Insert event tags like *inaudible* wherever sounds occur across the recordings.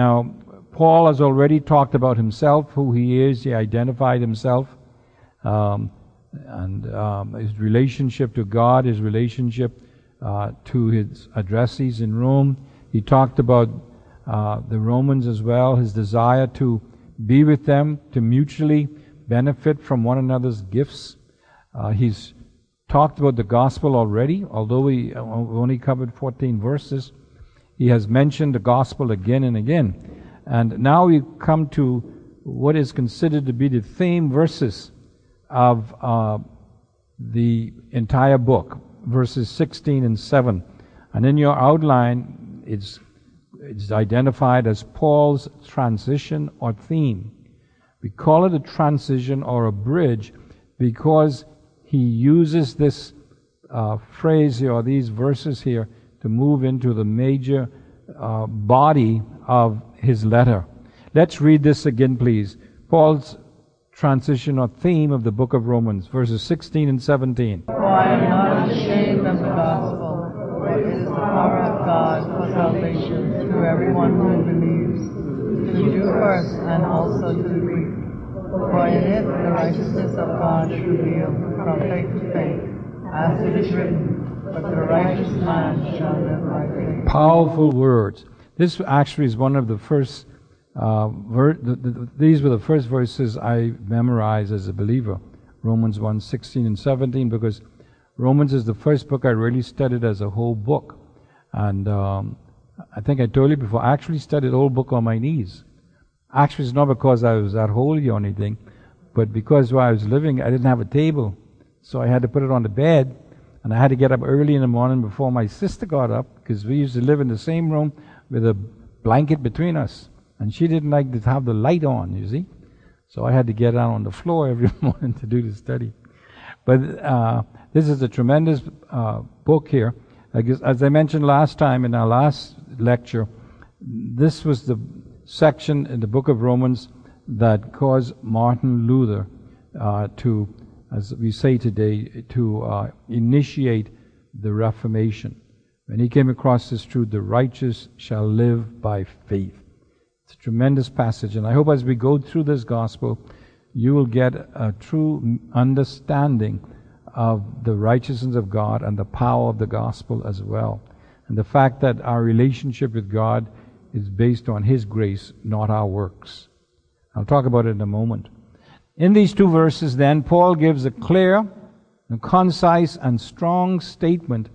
Now, Paul has already talked about himself, who he is. He identified himself. Um, and um, his relationship to God, his relationship uh, to his addressees in Rome. He talked about uh, the Romans as well, his desire to be with them, to mutually benefit from one another's gifts. Uh, he's talked about the gospel already, although we uh, only covered 14 verses. He has mentioned the gospel again and again. And now we come to what is considered to be the theme verses of uh, the entire book, verses 16 and 7. And in your outline, it's, it's identified as Paul's transition or theme. We call it a transition or a bridge because he uses this uh, phrase here, or these verses here, to move into the major uh, body of his letter. Let's read this again, please. Paul's transition or theme of the book of Romans, verses 16 and 17. For I am not ashamed of the gospel, for it is the power of God for salvation to everyone who believes, to the Jew first and also to the Greek. For in it the righteousness of God is revealed from faith to faith, as it is written, but the righteous man shall live by faith. Powerful words. This actually is one of the first uh, ver- the, the, these were the first verses I memorized as a believer. Romans 1 16 and 17, because Romans is the first book I really studied as a whole book. And um, I think I told you before, I actually studied the whole book on my knees. Actually, it's not because I was that holy or anything, but because where I was living, I didn't have a table. So I had to put it on the bed, and I had to get up early in the morning before my sister got up, because we used to live in the same room with a blanket between us. And she didn't like to have the light on, you see. So I had to get out on the floor every *laughs* morning to do the study. But uh, this is a tremendous uh, book here. As I mentioned last time in our last lecture, this was the section in the book of Romans that caused Martin Luther uh, to, as we say today, to uh, initiate the Reformation. When he came across this truth, the righteous shall live by faith. It's a tremendous passage, and I hope as we go through this gospel, you will get a true understanding of the righteousness of God and the power of the gospel as well. And the fact that our relationship with God is based on His grace, not our works. I'll talk about it in a moment. In these two verses, then, Paul gives a clear, and concise, and strong statement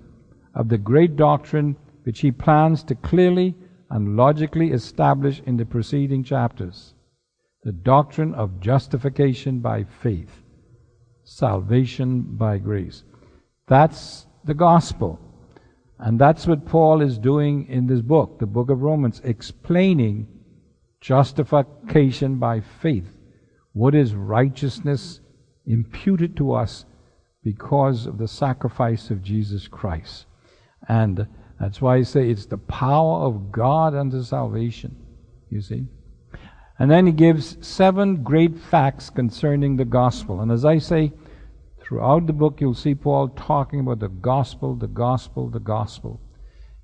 of the great doctrine which he plans to clearly and logically establish in the preceding chapters the doctrine of justification by faith, salvation by grace. That's the gospel. And that's what Paul is doing in this book, the book of Romans, explaining justification by faith. What is righteousness imputed to us because of the sacrifice of Jesus Christ? And that's why I say it's the power of God unto salvation. You see? And then he gives seven great facts concerning the gospel. And as I say, throughout the book, you'll see Paul talking about the gospel, the gospel, the gospel.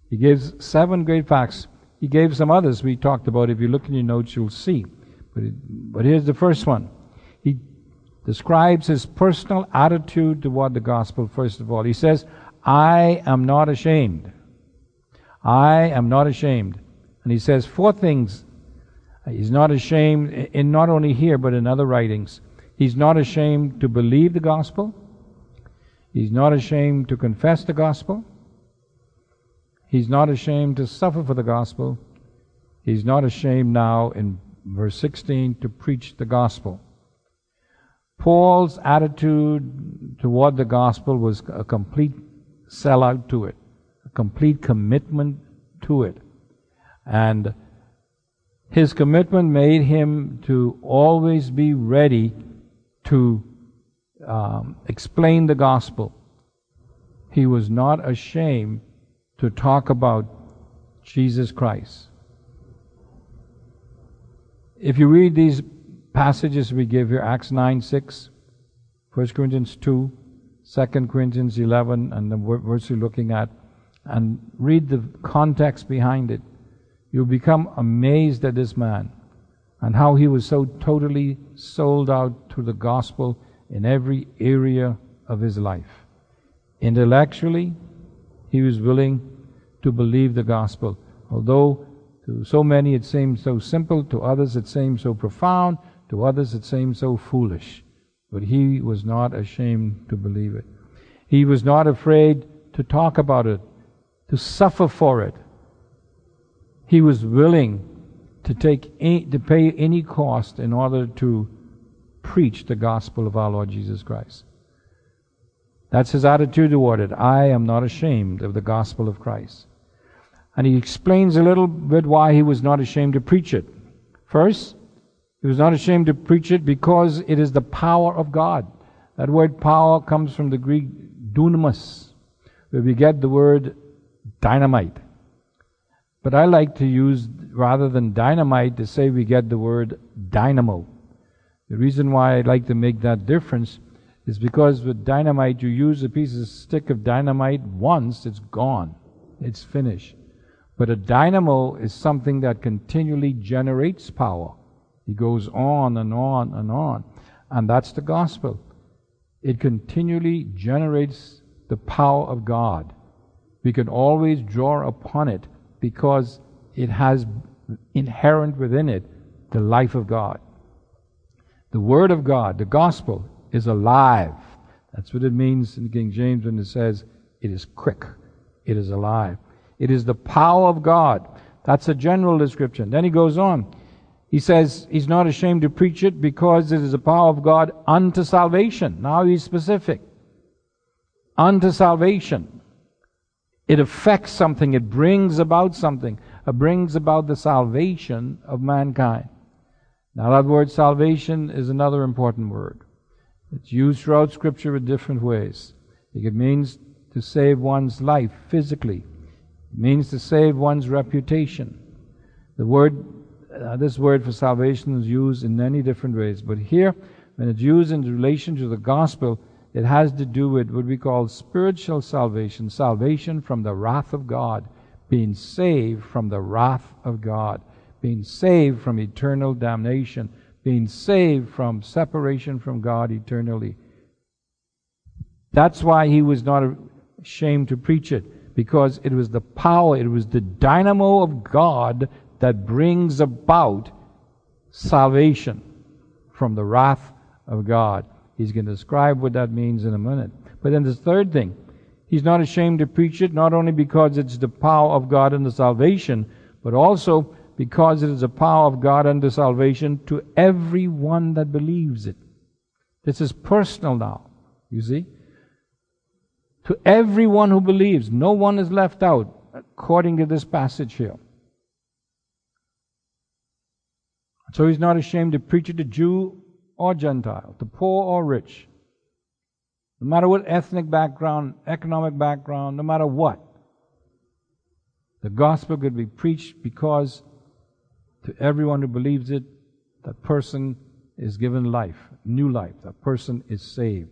He gives seven great facts. He gave some others we talked about. If you look in your notes, you'll see. But, it, but here's the first one. He describes his personal attitude toward the gospel, first of all. He says, I am not ashamed. I am not ashamed. And he says four things. He's not ashamed, in not only here, but in other writings. He's not ashamed to believe the gospel. He's not ashamed to confess the gospel. He's not ashamed to suffer for the gospel. He's not ashamed now, in verse 16, to preach the gospel. Paul's attitude toward the gospel was a complete sellout to it a complete commitment to it. And his commitment made him to always be ready to um, explain the gospel. He was not ashamed to talk about Jesus Christ. If you read these passages we give here, Acts 9 6, 1 Corinthians 2, 2 Corinthians 11, and the verse you're looking at, and read the context behind it, You become amazed at this man and how he was so totally sold out to the gospel in every area of his life. Intellectually, he was willing to believe the gospel, although to so many it seemed so simple, to others it seemed so profound, to others it seemed so foolish. But he was not ashamed to believe it. He was not afraid to talk about it, to suffer for it. He was willing to take any, to pay any cost in order to preach the gospel of our Lord Jesus Christ. That's his attitude toward it. I am not ashamed of the gospel of Christ. And he explains a little bit why he was not ashamed to preach it. First, he was not ashamed to preach it because it is the power of God. That word power comes from the Greek dunamis, where we get the word dynamite. But I like to use, rather than dynamite, to say we get the word dynamo. The reason why I like to make that difference is because with dynamite, you use a piece of stick of dynamite once, it's gone, it's finished. But a dynamo is something that continually generates power. It goes on and on and on. And that's the gospel. It continually generates the power of God. We can always draw upon it because it has inherent within it the life of God. The Word of God, the gospel, is alive. That's what it means in King James when it says it is quick, it is alive. It is the power of God. That's a general description. Then he goes on. He says he's not ashamed to preach it because it is the power of God unto salvation. Now he's specific. Unto salvation. It affects something, it brings about something, it brings about the salvation of mankind. Now, that word salvation is another important word. It's used throughout Scripture in different ways. It means to save one's life physically, means to save one's reputation. The word, uh, this word for salvation is used in many different ways, but here, when it's used in relation to the gospel, it has to do with what we call spiritual salvation, salvation from the wrath of God, being saved from the wrath of God, being saved from eternal damnation, being saved from separation from God eternally. That's why he was not ashamed to preach it, because it was the power, it was the dynamo of God that brings about salvation from the wrath of God. He's going to describe what that means in a minute. But then the third thing, he's not ashamed to preach it, not only because it's the power of God and the salvation, but also because it is the power of God unto salvation to everyone that believes it. This is personal now, you see? To everyone who believes. No one is left out, according to this passage here. So he's not ashamed to preach it to Jew or Gentile, to poor or rich, no matter what ethnic background, economic background, no matter what. The gospel could be preached because to everyone who believes it, that person is given life, new life. That person is saved.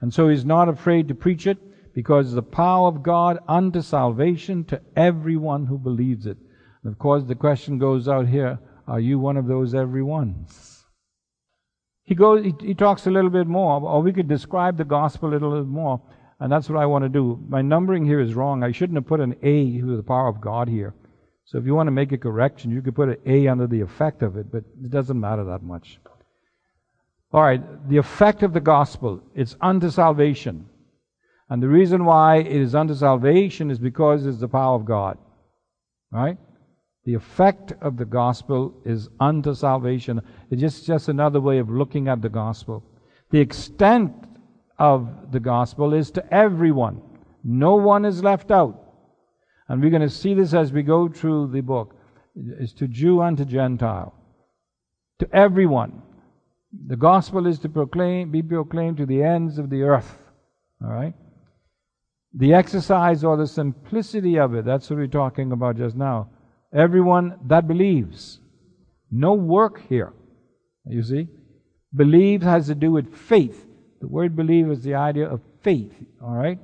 And so he's not afraid to preach it because the power of God unto salvation to everyone who believes it. And of course, the question goes out here are you one of those everyones? He goes, he, he, talks a little bit more, or we could describe the gospel a little bit more, and that's what I want to do. My numbering here is wrong. I shouldn't have put an A to the power of God here. So if you want to make a correction, you could put an A under the effect of it, but it doesn't matter that much. All right, the effect of the gospel, it's unto salvation. And the reason why it is unto salvation is because it's the power of God. Right? The effect of the gospel is unto salvation. It's just, just another way of looking at the gospel. The extent of the gospel is to everyone. No one is left out. And we're going to see this as we go through the book. It's to Jew and to Gentile. To everyone. The gospel is to proclaim, be proclaimed to the ends of the earth. All right? The exercise or the simplicity of it, that's what we're talking about just now Everyone that believes. No work here. You see? Believe has to do with faith. The word believe is the idea of faith, all right?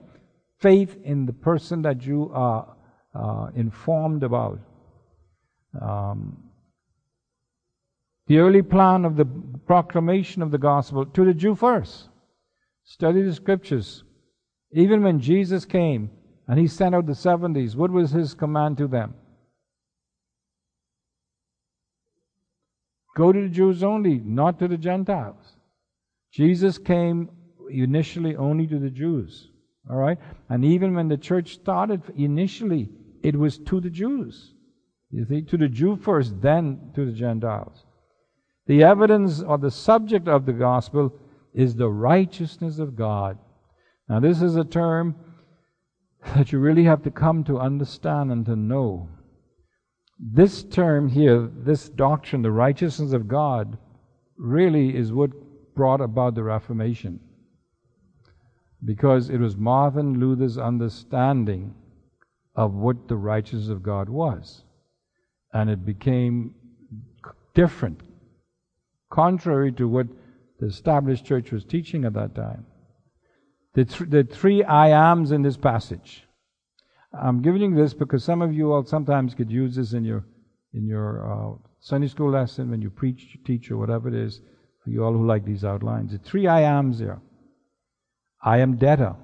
Faith in the person that you are uh, informed about. Um, the early plan of the proclamation of the gospel to the Jew first. Study the scriptures. Even when Jesus came and he sent out the 70s, what was his command to them? Go to the Jews only, not to the Gentiles. Jesus came initially only to the Jews. All right? And even when the church started initially, it was to the Jews. You see, to the Jew first, then to the Gentiles. The evidence or the subject of the gospel is the righteousness of God. Now, this is a term that you really have to come to understand and to know. This term here, this doctrine, the righteousness of God, really is what brought about the Reformation. Because it was Martin Luther's understanding of what the righteousness of God was. And it became different, contrary to what the established church was teaching at that time. The, th- the three I ams in this passage. I'm giving you this because some of you all sometimes could use this in your in your uh, Sunday school lesson when you preach, teach, or whatever it is. For you all who like these outlines, the three I ams there. I am debtor.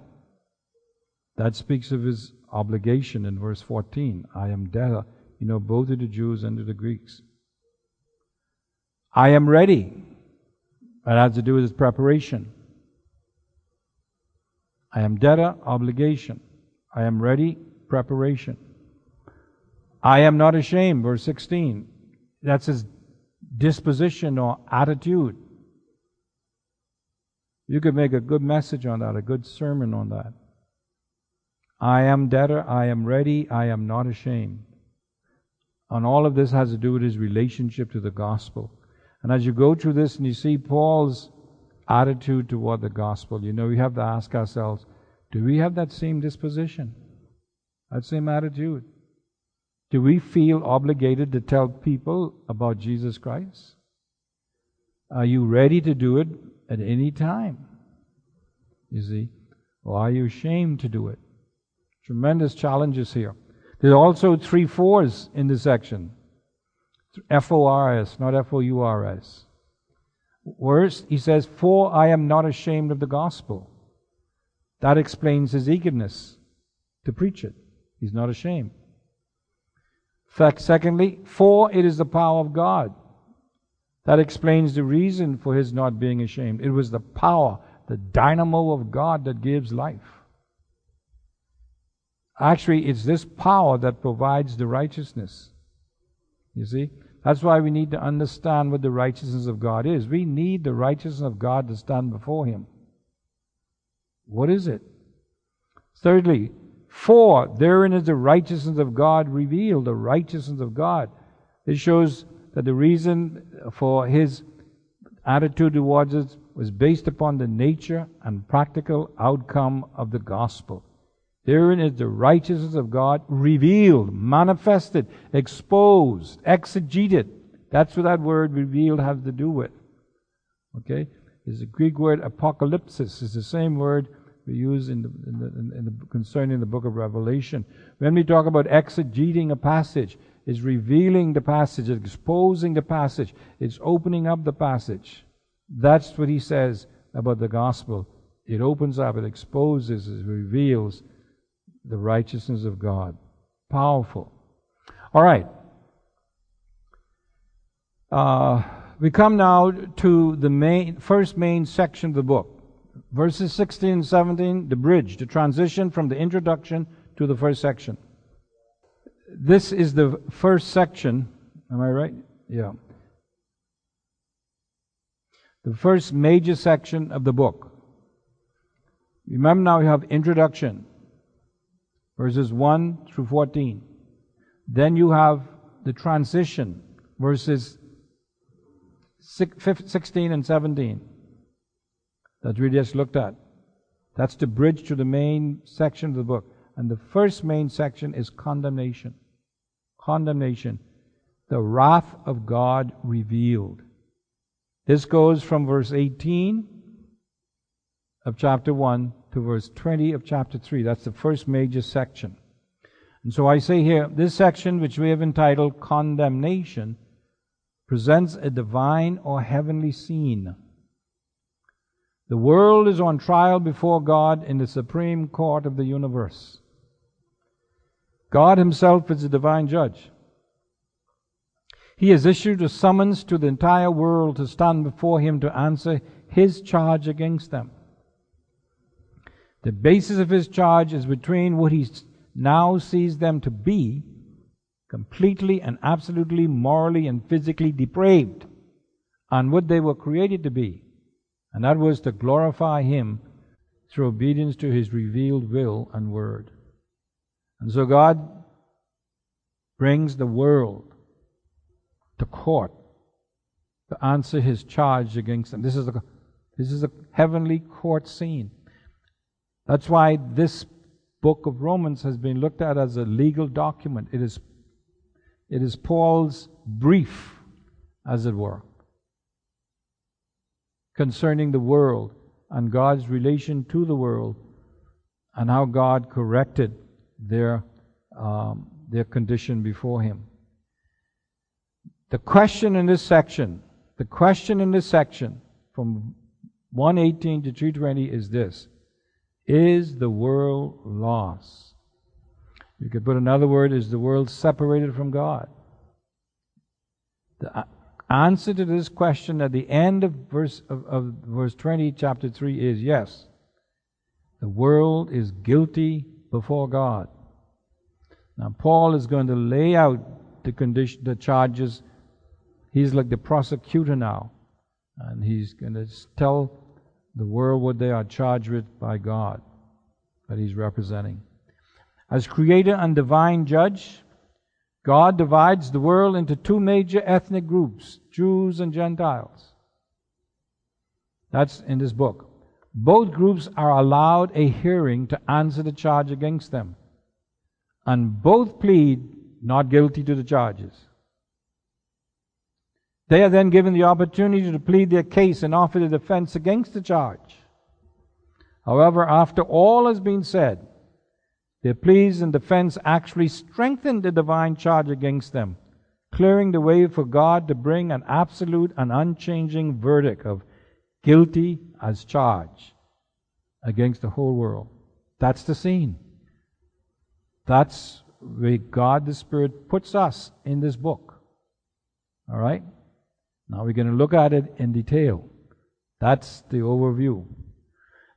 That speaks of his obligation in verse 14. I am debtor. You know, both to the Jews and to the Greeks. I am ready. That has to do with his preparation. I am debtor, obligation. I am ready, preparation. I am not ashamed, verse 16. That's his disposition or attitude. You could make a good message on that, a good sermon on that. I am debtor, I am ready, I am not ashamed. And all of this has to do with his relationship to the gospel. And as you go through this and you see Paul's attitude toward the gospel, you know, we have to ask ourselves, do we have that same disposition? That same attitude? Do we feel obligated to tell people about Jesus Christ? Are you ready to do it at any time? You see? Or are you ashamed to do it? Tremendous challenges here. There are also three fours in this section. F O R S, not F O U R S. Worse, he says, For I am not ashamed of the gospel. That explains his eagerness to preach it. He's not ashamed. Fact, secondly, for it is the power of God. That explains the reason for his not being ashamed. It was the power, the dynamo of God that gives life. Actually, it's this power that provides the righteousness. You see? That's why we need to understand what the righteousness of God is. We need the righteousness of God to stand before Him. What is it? Thirdly, for therein is the righteousness of God revealed, the righteousness of God. It shows that the reason for his attitude towards us was based upon the nature and practical outcome of the gospel. Therein is the righteousness of God revealed, manifested, exposed, exegeted. That's what that word revealed has to do with. Okay? It's the Greek word apocalypsis. It's the same word we use in the, in the, in the, concerning the book of Revelation. When we talk about exegeting a passage, it's revealing the passage, it's exposing the passage, it's opening up the passage. That's what he says about the gospel. It opens up, it exposes, it reveals the righteousness of God. Powerful. All right. Uh, we come now to the main, first main section of the book. Verses 16 and 17, the bridge, the transition from the introduction to the first section. This is the first section. Am I right? Yeah. The first major section of the book. Remember now we have introduction, verses 1 through 14. Then you have the transition, verses 16 and 17 that we just looked at. That's the bridge to the main section of the book. And the first main section is condemnation. Condemnation. The wrath of God revealed. This goes from verse 18 of chapter 1 to verse 20 of chapter 3. That's the first major section. And so I say here, this section, which we have entitled Condemnation, presents a divine or heavenly scene. The world is on trial before God in the supreme court of the universe. God Himself is the divine judge. He has issued a summons to the entire world to stand before Him to answer His charge against them. The basis of His charge is between what He now sees them to be completely and absolutely morally and physically depraved and what they were created to be. And that was to glorify Him through obedience to His revealed will and word. And so God brings the world to court to answer His charge against them. This is a, this is a heavenly court scene. That's why this book of Romans has been looked at as a legal document. It is, it is Paul's brief, as it were, concerning the world and God's relation to the world and how God corrected their, um, their condition before Him. The question in this section, the question in this section from 118 to 220 is this Is the world lost? You could put another word is the world separated from God? The answer to this question at the end of verse of, of verse 20 chapter 3 is yes. The world is guilty before God. Now, Paul is going to lay out the condition, the charges. He's like the prosecutor now, and he's going to tell the world what they are charged with by God that he's representing. As creator and divine judge, God divides the world into two major ethnic groups Jews and Gentiles. That's in this book. Both groups are allowed a hearing to answer the charge against them, and both plead not guilty to the charges. They are then given the opportunity to plead their case and offer the defense against the charge. However, after all has been said, their pleas and defense actually strengthen the divine charge against them, clearing the way for God to bring an absolute and unchanging verdict of guilty as charged against the whole world. That's the scene. That's where God the Spirit puts us in this book. All right? Now we're going to look at it in detail. That's the overview.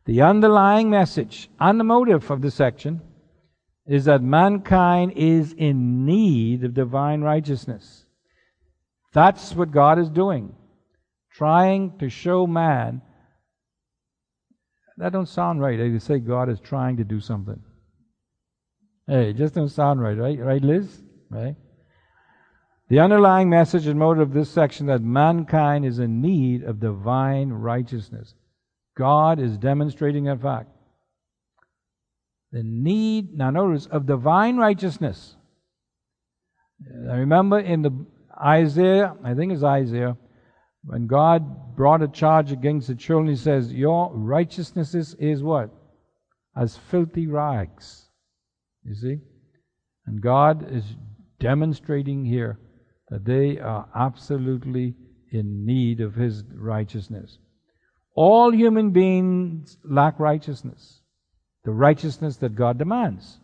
The underlying message and the motive of this section is that mankind is in need of divine righteousness. That's what God is doing trying to show man. That don't sound right. Eh? They say God is trying to do something. Hey, it just don't sound right, right? Right, Liz? Right? The underlying message and motive of this section that mankind is in need of divine righteousness. God is demonstrating that fact. The need, now notice, of divine righteousness. I remember in the Isaiah, I think it's Isaiah, when God brought a charge against the children, He says, Your righteousness is what? As filthy rags. You see? And God is demonstrating here that they are absolutely in need of His righteousness. All human beings lack righteousness, the righteousness that God demands.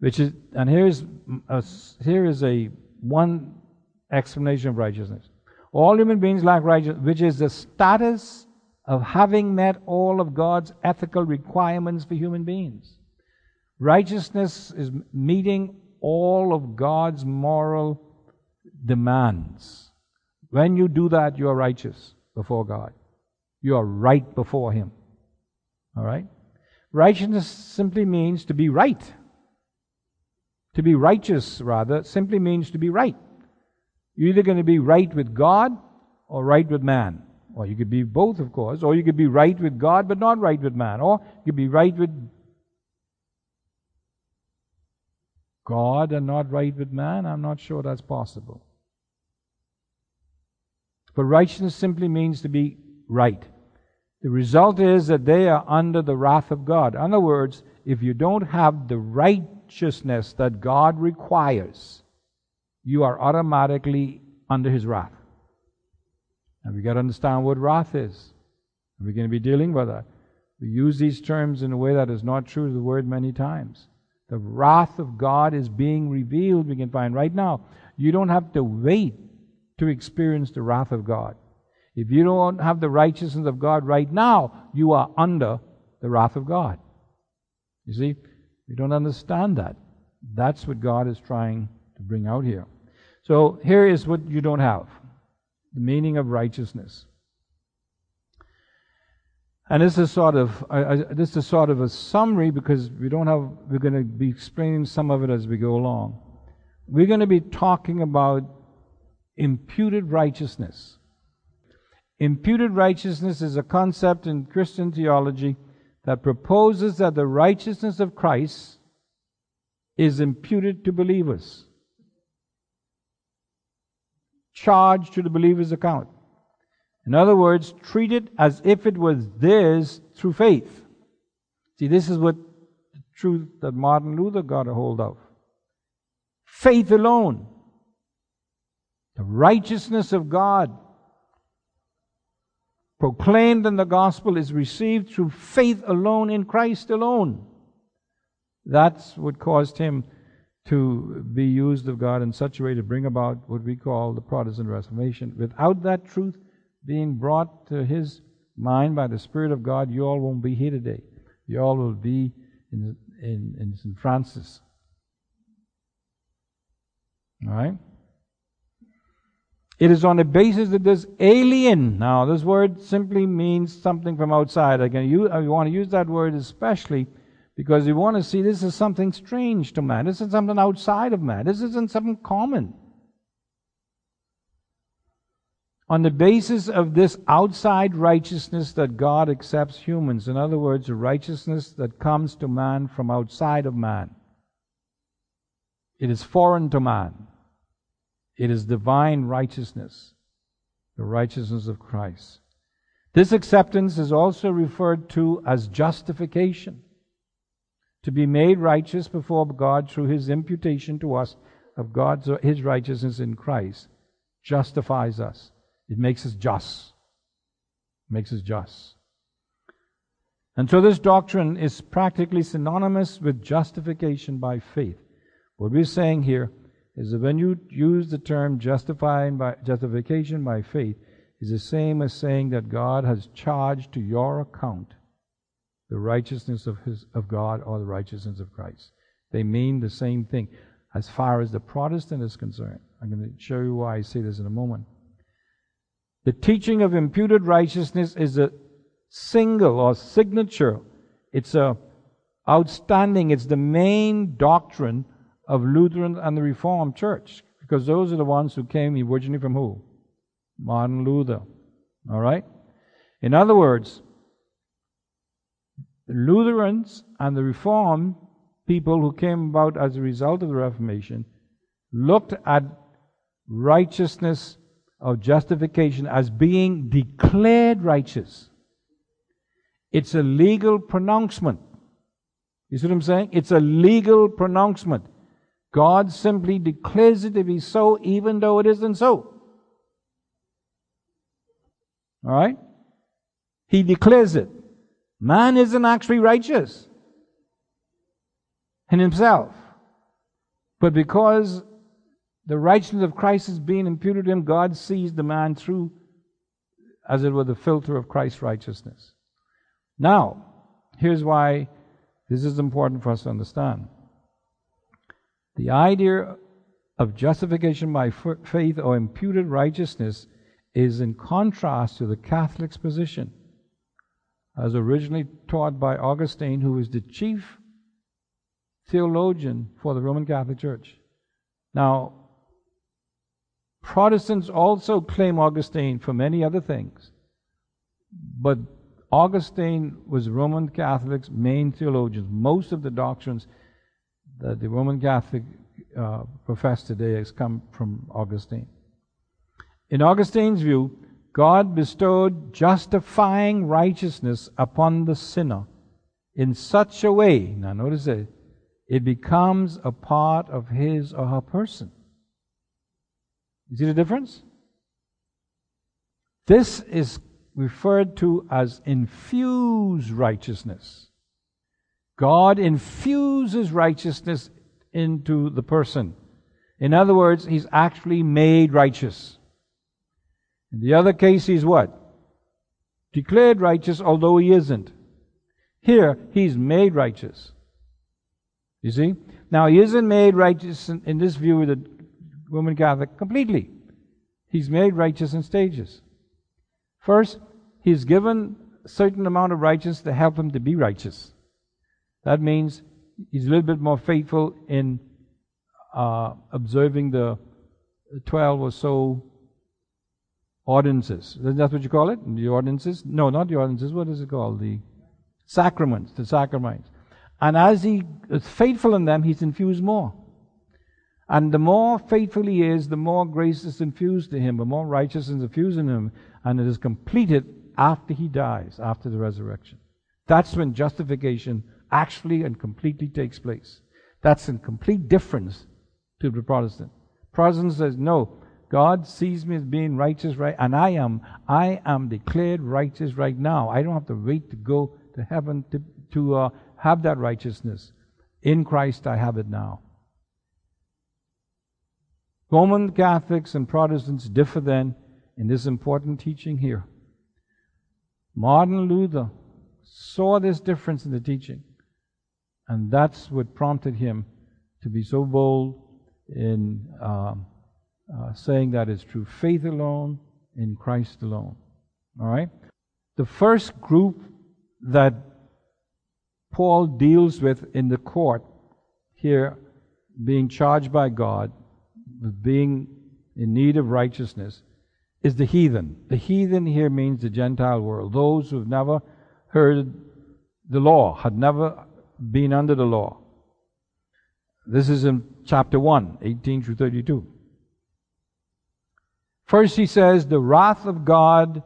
Which is, and here's a, here is a one explanation of righteousness. All human beings lack righteousness, which is the status of having met all of God's ethical requirements for human beings. Righteousness is meeting all of God's moral demands. When you do that, you are righteous before God. You are right before Him. All right? Righteousness simply means to be right. To be righteous, rather, simply means to be right. You're either going to be right with God or right with man. Or you could be both, of course. Or you could be right with God but not right with man. Or you could be right with God and not right with man. I'm not sure that's possible. But righteousness simply means to be right. The result is that they are under the wrath of God. In other words, if you don't have the righteousness that God requires, you are automatically under His wrath. And we got to understand what wrath is. We're going to be dealing with that. We use these terms in a way that is not true to the word many times. The wrath of God is being revealed, we can find right now. You don't have to wait to experience the wrath of God. If you don't have the righteousness of God right now, you are under the wrath of God. You see, we don't understand that. That's what God is trying to bring out here. So here is what you don't have the meaning of righteousness. And this is sort of this is sort of a summary because we don't have we're going to be explaining some of it as we go along. We're going to be talking about imputed righteousness. Imputed righteousness is a concept in Christian theology that proposes that the righteousness of Christ is imputed to believers, charged to the believer's account. In other words, treat it as if it was theirs through faith. See, this is what the truth that Martin Luther got a hold of. Faith alone. The righteousness of God proclaimed in the gospel is received through faith alone in Christ alone. That's what caused him to be used of God in such a way to bring about what we call the Protestant Reformation. Without that truth, being brought to his mind by the Spirit of God, you all won't be here today. You all will be in, in, in St. Francis. All right? It is on the basis that this alien. Now, this word simply means something from outside. I, can use, I want to use that word especially because you want to see this is something strange to man. This is something outside of man. This isn't something common on the basis of this outside righteousness that God accepts humans. In other words, righteousness that comes to man from outside of man. It is foreign to man. It is divine righteousness, the righteousness of Christ. This acceptance is also referred to as justification. To be made righteous before God through his imputation to us of God's his righteousness in Christ justifies us. It makes us just. It makes us just. And so this doctrine is practically synonymous with justification by faith. What we're saying here is that when you use the term justifying by justification by faith, is the same as saying that God has charged to your account the righteousness of his of God or the righteousness of Christ. They mean the same thing as far as the Protestant is concerned. I'm going to show you why I say this in a moment. The teaching of imputed righteousness is a single or signature. It's a outstanding, it's the main doctrine of Lutheran and the Reformed Church. Because those are the ones who came originally from who? Martin Luther. All right? In other words, the Lutherans and the Reformed people who came about as a result of the Reformation looked at righteousness of justification as being declared righteous. It's a legal pronouncement. You see what I'm saying? It's a legal pronouncement. God simply declares it to be so, even though it isn't so. All right? He declares it. Man isn't actually righteous in himself. But because the righteousness of Christ is being imputed to him, God sees the man through, as it were, the filter of Christ's righteousness. Now, here's why this is important for us to understand. The idea of justification by faith or imputed righteousness is in contrast to the Catholic's position, as originally taught by Augustine, who was the chief theologian for the Roman Catholic Church. Now, Protestants also claim Augustine for many other things, but Augustine was Roman Catholics' main theologian. Most of the doctrines that the Roman Catholic uh, profess today has come from Augustine. In Augustine's view, God bestowed justifying righteousness upon the sinner in such a way, now notice it, it becomes a part of his or her person. You see the difference? This is referred to as infused righteousness. God infuses righteousness into the person. In other words, he's actually made righteous. In the other case, he's what? Declared righteous, although he isn't. Here, he's made righteous. You see? Now, he isn't made righteous in, in this view of the Roman Catholic completely. He's made righteous in stages. First, he's given a certain amount of righteousness to help him to be righteous. That means he's a little bit more faithful in uh, observing the 12 or so ordinances. Isn't that what you call it? The ordinances? No, not the ordinances. What is it called? The sacraments. The sacraments. And as he is faithful in them, he's infused more. And the more faithful he is, the more grace is infused to him, the more righteousness is infused in him, and it is completed after he dies, after the resurrection. That's when justification actually and completely takes place. That's a complete difference to the Protestant. Protestant says, no, God sees me as being righteous, right? And I am, I am declared righteous right now. I don't have to wait to go to heaven to, to uh, have that righteousness. In Christ, I have it now. Roman Catholics and Protestants differ then in this important teaching here. Martin Luther saw this difference in the teaching, and that's what prompted him to be so bold in uh, uh, saying that it's through faith alone, in Christ alone. All right? The first group that Paul deals with in the court here, being charged by God with being in need of righteousness, is the heathen. The heathen here means the Gentile world, those who have never heard the law, had never been under the law. This is in chapter 1, 18 through 32. First, he says, the wrath of God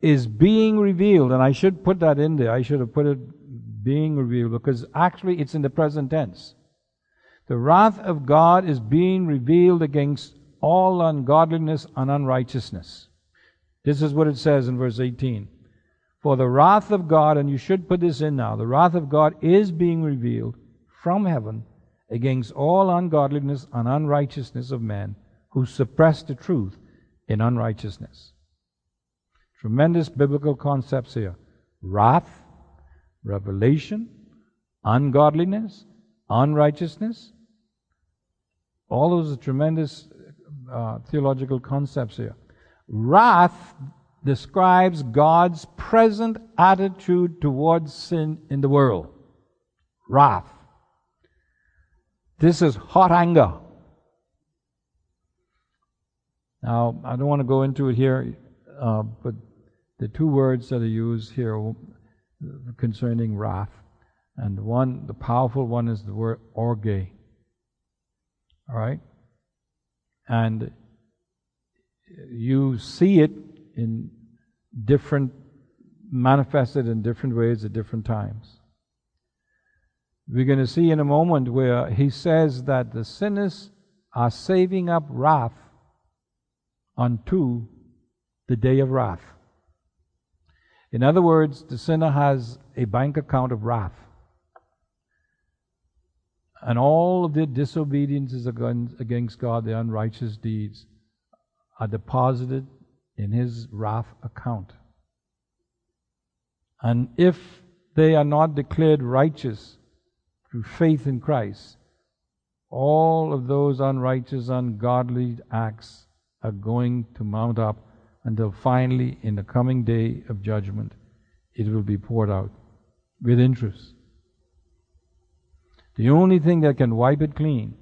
is being revealed. And I should put that in there. I should have put it being revealed because actually it's in the present tense. The wrath of God is being revealed against all ungodliness and unrighteousness. This is what it says in verse 18. For the wrath of God, and you should put this in now, the wrath of God is being revealed from heaven against all ungodliness and unrighteousness of men who suppress the truth in unrighteousness. Tremendous biblical concepts here wrath, revelation, ungodliness, unrighteousness. All those are tremendous uh, theological concepts here. Wrath describes God's present attitude towards sin in the world. Wrath. This is hot anger. Now, I don't want to go into it here, uh, but the two words that are used here concerning wrath, and one, the powerful one, is the word orge. All right? And you see it in different, manifested in different ways at different times. We're going to see in a moment where he says that the sinners are saving up wrath unto the day of wrath. In other words, the sinner has a bank account of wrath. And all of their disobediences against God, their unrighteous deeds, are deposited in his wrath account. And if they are not declared righteous through faith in Christ, all of those unrighteous, ungodly acts are going to mount up until finally, in the coming day of judgment, it will be poured out with interest. The only thing that can wipe it clean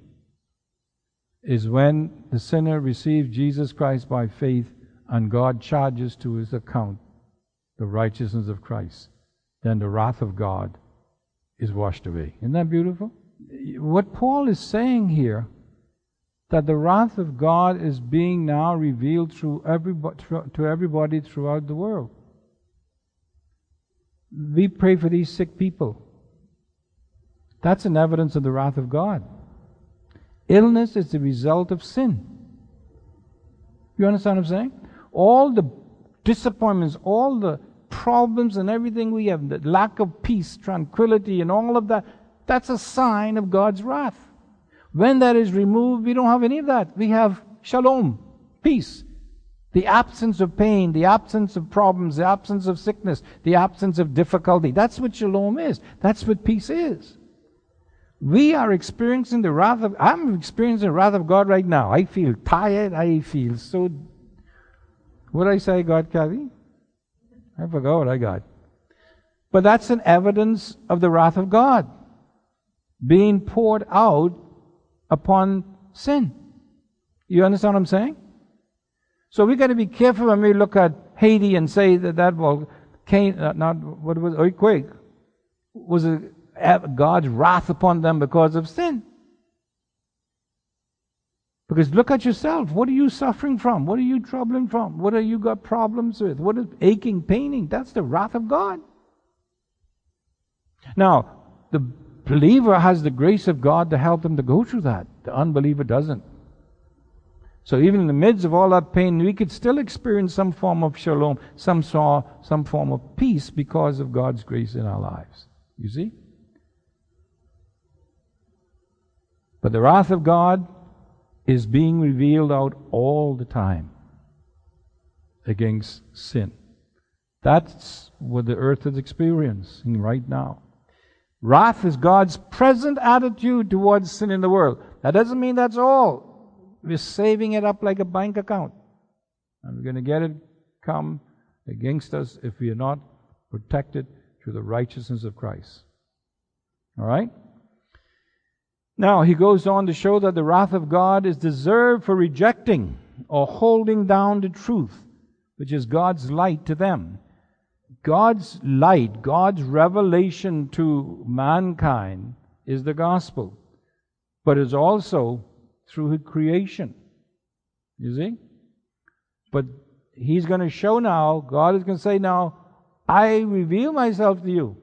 is when the sinner receives Jesus Christ by faith and God charges to his account the righteousness of Christ. Then the wrath of God is washed away. Isn't that beautiful? What Paul is saying here that the wrath of God is being now revealed through everybody, to everybody throughout the world. We pray for these sick people That's an evidence of the wrath of God. Illness is the result of sin. You understand what I'm saying? All the disappointments, all the problems and everything we have, the lack of peace, tranquility, and all of that, that's a sign of God's wrath. When that is removed, we don't have any of that. We have shalom, peace. The absence of pain, the absence of problems, the absence of sickness, the absence of difficulty. That's what shalom is. That's what peace is. We are experiencing the wrath of, I'm experiencing the wrath of God right now. I feel tired. I feel so. What I say, God, Kathy? I forgot what I got. But that's an evidence of the wrath of God being poured out upon sin. You understand what I'm saying? So we got to be careful when we look at Haiti and say that that volcano, uh, not what was earthquake, was a, God's wrath upon them because of sin. Because look at yourself. What are you suffering from? What are you troubling from? What are you got problems with? What is aching, paining? That's the wrath of God. Now, the believer has the grace of God to help them to go through that. The unbeliever doesn't. So even in the midst of all that pain, we could still experience some form of shalom, some saw some form of peace because of God's grace in our lives. You see? But the wrath of God is being revealed out all the time against sin. That's what the earth is experiencing right now. Wrath is God's present attitude towards sin in the world. That doesn't mean that's all. We're saving it up like a bank account. And we're going to get it come against us if we are not protected through the righteousness of Christ. All right? Now, he goes on to show that the wrath of God is deserved for rejecting or holding down the truth, which is God's light to them. God's light, God's revelation to mankind is the gospel, but it's also through his creation. You see? But he's going to show now, God is going to say now, I reveal myself to you,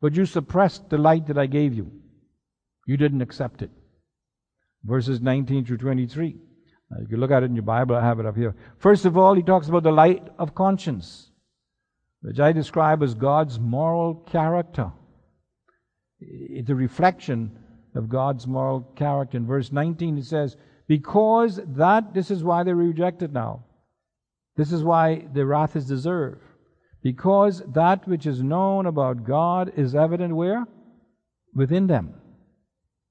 but you suppressed the light that I gave you. You didn't accept it. Verses 19 through 23. Uh, now, you can look at it in your Bible, I have it up here. First of all, he talks about the light of conscience, which I describe as God's moral character. It's a reflection of God's moral character. In verse 19, it says, Because that, this is why they rejected now. This is why the wrath is deserved. Because that which is known about God is evident where? Within them.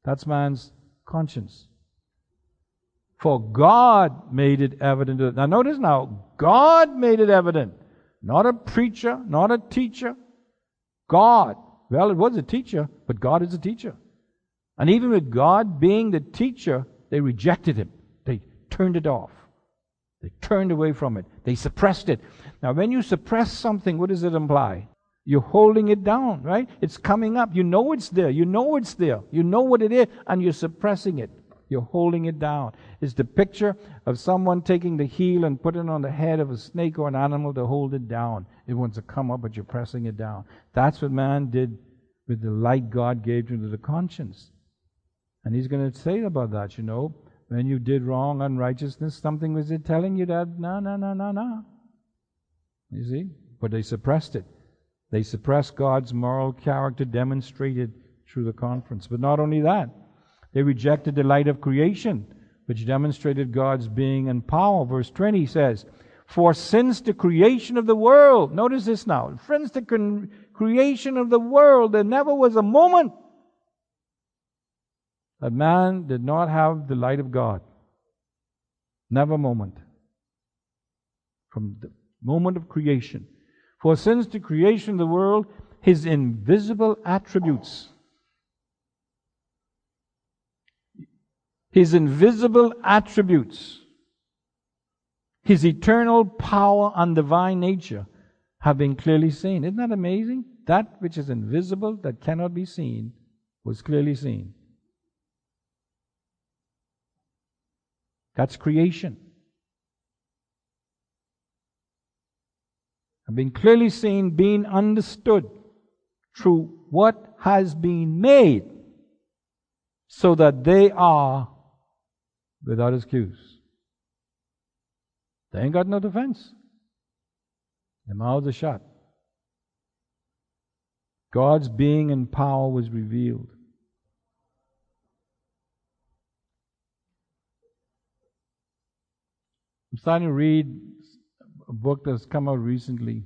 That's man's conscience. For God made it evident. Now notice now, God made it evident. Not a preacher, not a teacher. God. Well, it was a teacher, but God is a teacher. And even with God being the teacher, they rejected him. They turned it off. They turned away from it. They suppressed it. Now, when you suppress something, what does it imply? You're holding it down, right? It's coming up. You know it's there. You know it's there. You know what it is, and you're suppressing it. You're holding it down. It's the picture of someone taking the heel and putting it on the head of a snake or an animal to hold it down. It wants to come up, but you're pressing it down. That's what man did with the light God gave to the conscience. And he's going to say about that, you know, when you did wrong, unrighteousness, something was it telling you that, no, no, no, no, no. You see? But they suppressed it. They suppressed God's moral character demonstrated through the conference. But not only that, they rejected the light of creation, which demonstrated God's being and power. Verse 20 says, For since the creation of the world, notice this now, since the creation of the world, there never was a moment that man did not have the light of God. Never a moment. From the moment of creation. For since the creation of the world, his invisible attributes, his invisible attributes, his eternal power and divine nature have been clearly seen. Isn't that amazing? That which is invisible, that cannot be seen, was clearly seen. That's creation. And being clearly seen, being understood. through what has been made so that they are without excuse. They ain't got no defense. Their mouths are shut. God's being and power was revealed. I'm starting to read a book that's come out recently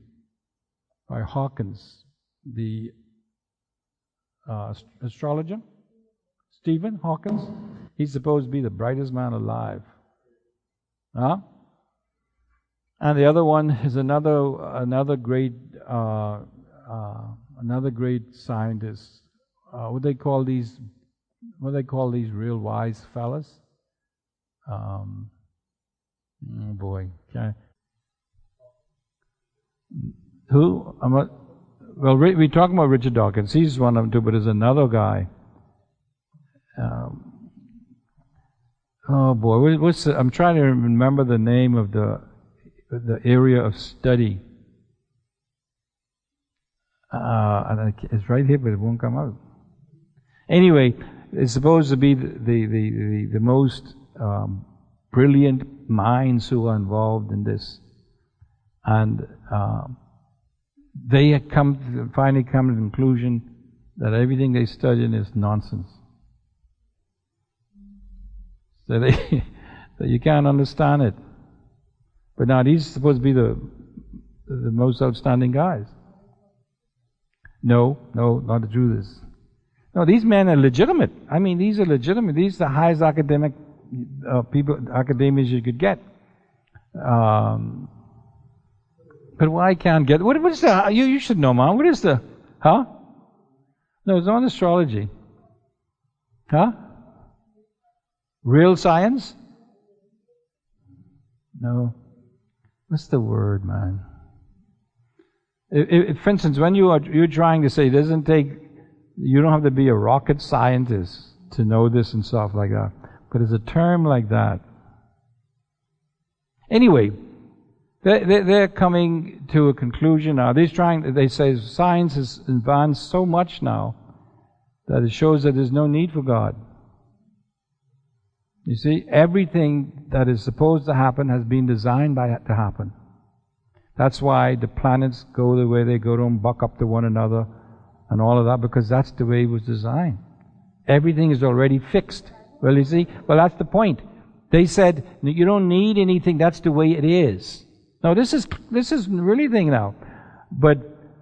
by Hawkins, the uh, astrologer, Stephen Hawkins. He's supposed to be the brightest man alive. Huh? And the other one is another another great uh, uh, another great scientist. Uh, what they call these? What they call these real wise fellas? Um, oh boy. Who? A, well, we're talking about Richard Dawkins. He's one of them too, but there's another guy. Um, oh boy, what's the, I'm trying to remember the name of the the area of study. Uh, it's right here, but it won't come out. Anyway, it's supposed to be the the the, the, the most um, brilliant minds who are involved in this, and uh, they come finally come to the conclusion that everything they study is nonsense. So they *laughs* that you can't understand it. But now these are supposed to be the the most outstanding guys. No, no, not the this. No, these men are legitimate. I mean, these are legitimate. These are the highest academic uh, people, academics you could get. Um, but why can't get? What, what is the? You you should know, man. What is the? Huh? No, it's not astrology. Huh? Real science? No. What's the word, man? If, if, for instance, when you are you're trying to say it doesn't take, you don't have to be a rocket scientist to know this and stuff like that. But it's a term like that. Anyway, they, they're coming to a conclusion now. They're trying. They say science has advanced so much now that it shows that there's no need for God. You see, everything that is supposed to happen has been designed by to happen. That's why the planets go the way they go, don't buck up to one another and all of that, because that's the way it was designed. Everything is already fixed. Well, you see, well, that's the point. They said, you don't need anything, that's the way it is. Now, this is, this is really thing now. But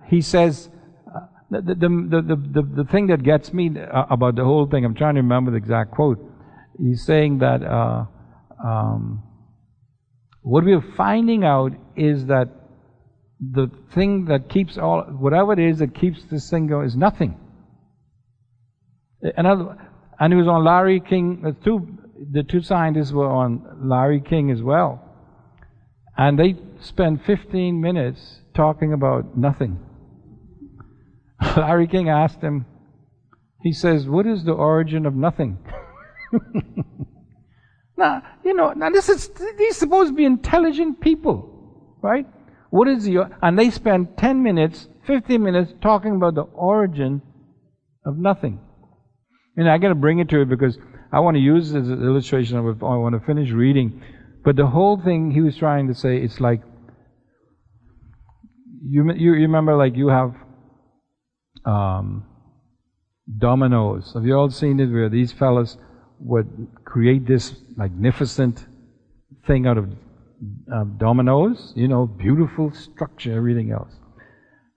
he says, uh, the, the, the, the, thing that gets me uh, about the whole thing, I'm trying to remember the exact quote. He's saying that uh, um, what we're finding out is that the thing that keeps all, whatever it is that keeps this thing going is nothing. Another, and it was on Larry King, the two, the two scientists were on Larry King as well. And they spend 15 minutes talking about nothing. *laughs* Larry King asked him, he says, What is the origin of nothing? *laughs* now, you know, now this is, these supposed to be intelligent people, right? What is the, and they spend 10 minutes, 15 minutes talking about the origin of nothing. And I got to bring it to it because I want to use this as an illustration of. I want to finish reading. But the whole thing he was trying to say, it's like, you, you, remember like you have um, dominoes. Have you all seen it where these fellas would create this magnificent thing out of dominoes, you know, beautiful structure, everything else.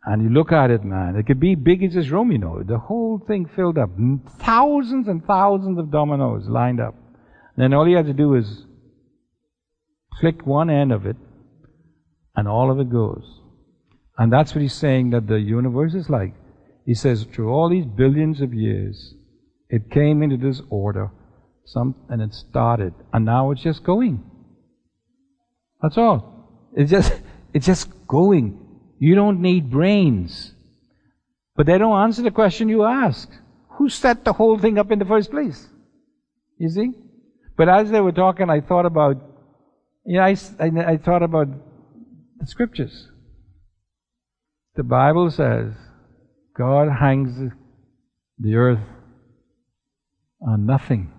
And you look at it, man, it could be big as this room, you know, the whole thing filled up. Thousands and thousands of dominoes lined up. And then all you had to do is click one end of it, and all of it goes. And that's what he's saying that the universe is like. He says, through all these billions of years, it came into this order, some, and it started, and now it's just going. That's all. It's just, *laughs* it's just going. You don't need brains. But they don't answer the question you ask. Who set the whole thing up in the first place? You see? But as they were talking, I thought about, you know, I, I, I thought about the scriptures. The Bible says God hangs the earth on nothing.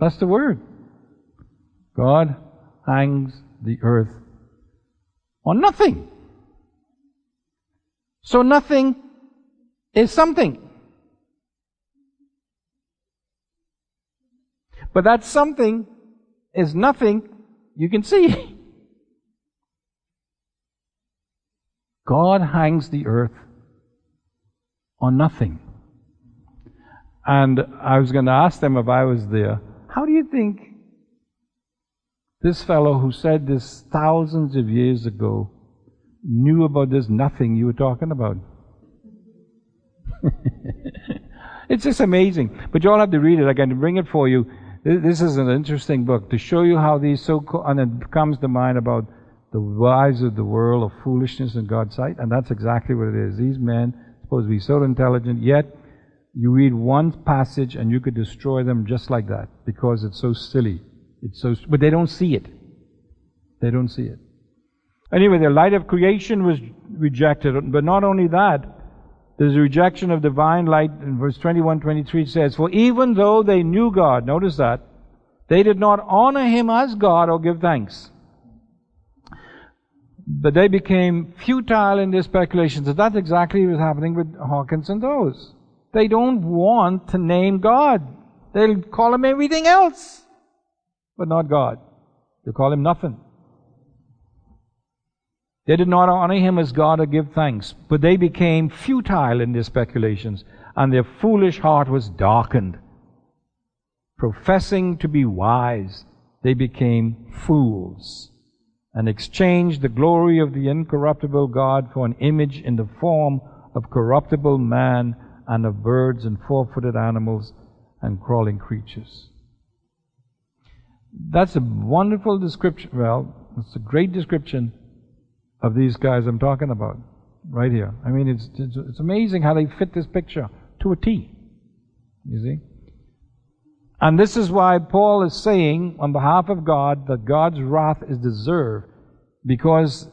That's the word. God hangs the earth on nothing. So nothing is something. But that something is nothing you can see. God hangs the earth on nothing. And I was going to ask them if I was there, how do you think this fellow who said this thousands of years ago knew about this nothing you were talking about? *laughs* it's just amazing. But you all have to read it. I can bring it for you. This is an interesting book to show you how these so and it comes to mind about the wise of the world of foolishness in God's sight, and that's exactly what it is. These men supposed to be so intelligent, yet you read one passage and you could destroy them just like that because it's so silly. It's so, but they don't see it. They don't see it. Anyway, the light of creation was rejected, but not only that, there's a rejection of divine light in verse 21, 23 says, For even though they knew God, notice that, they did not honor Him as God or give thanks. But they became futile in their speculations. And that's exactly what's happening with Hawkins and those. They don't want to name God. They'll call Him everything else, but not God. They call Him nothing. They did not honor him as God or give thanks, but they became futile in their speculations, and their foolish heart was darkened. Professing to be wise, they became fools, and exchanged the glory of the incorruptible God for an image in the form of corruptible man and of birds and four footed animals and crawling creatures. That's a wonderful description. Well, it's a great description of these guys I'm talking about right here. I mean, it's, it's, it's amazing how they fit this picture to a T. You see? And this is why Paul is saying on behalf of God that God's wrath is deserved because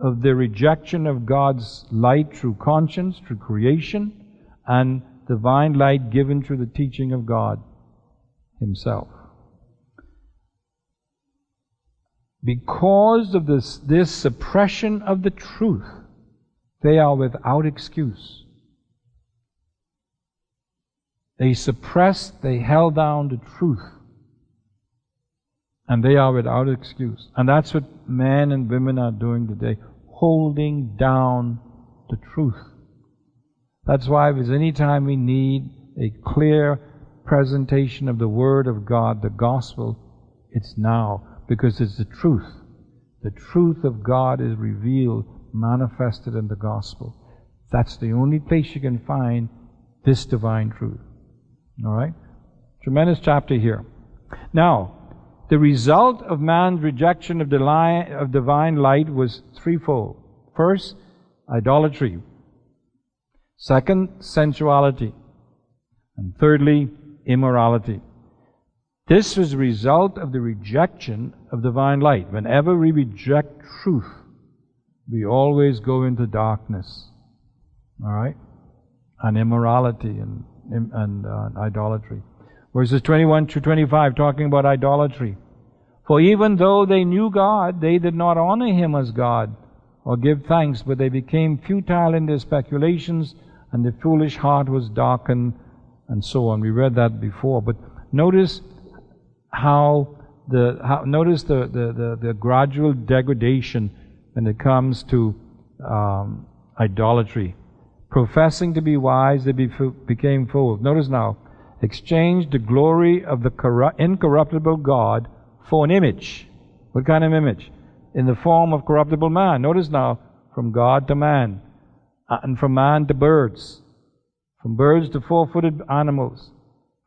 of the rejection of God's light through conscience, through creation, and divine light given through the teaching of God Himself. Because of this, this suppression of the truth, they are without excuse. They suppressed, they held down the truth. And they are without excuse. And that's what men and women are doing today, holding down the truth. That's why if there's any time we need a clear presentation of the Word of God, the gospel, it's now because it's the truth. The truth of God is revealed, manifested in the gospel. That's the only place you can find this divine truth. All right? Tremendous chapter here. Now, the result of man's rejection of, divine light was threefold. First, idolatry. Second, sensuality. And thirdly, immorality. This was a result of the rejection of divine light. Whenever we reject truth, we always go into darkness. All right? And immorality and, and uh, idolatry. Verses 21 to 25 talking about idolatry. For even though they knew God, they did not honor Him as God or give thanks, but they became futile in their speculations, and their foolish heart was darkened, and so on. We read that before. But notice how the how, notice the, the, the, the, gradual degradation when it comes to um, idolatry. Professing to be wise, they be, became fools. Notice now, exchanged the glory of the corrupt, incorruptible God for an image. What kind of image? In the form of corruptible man. Notice now, from God to man, and from man to birds, from birds to four-footed animals,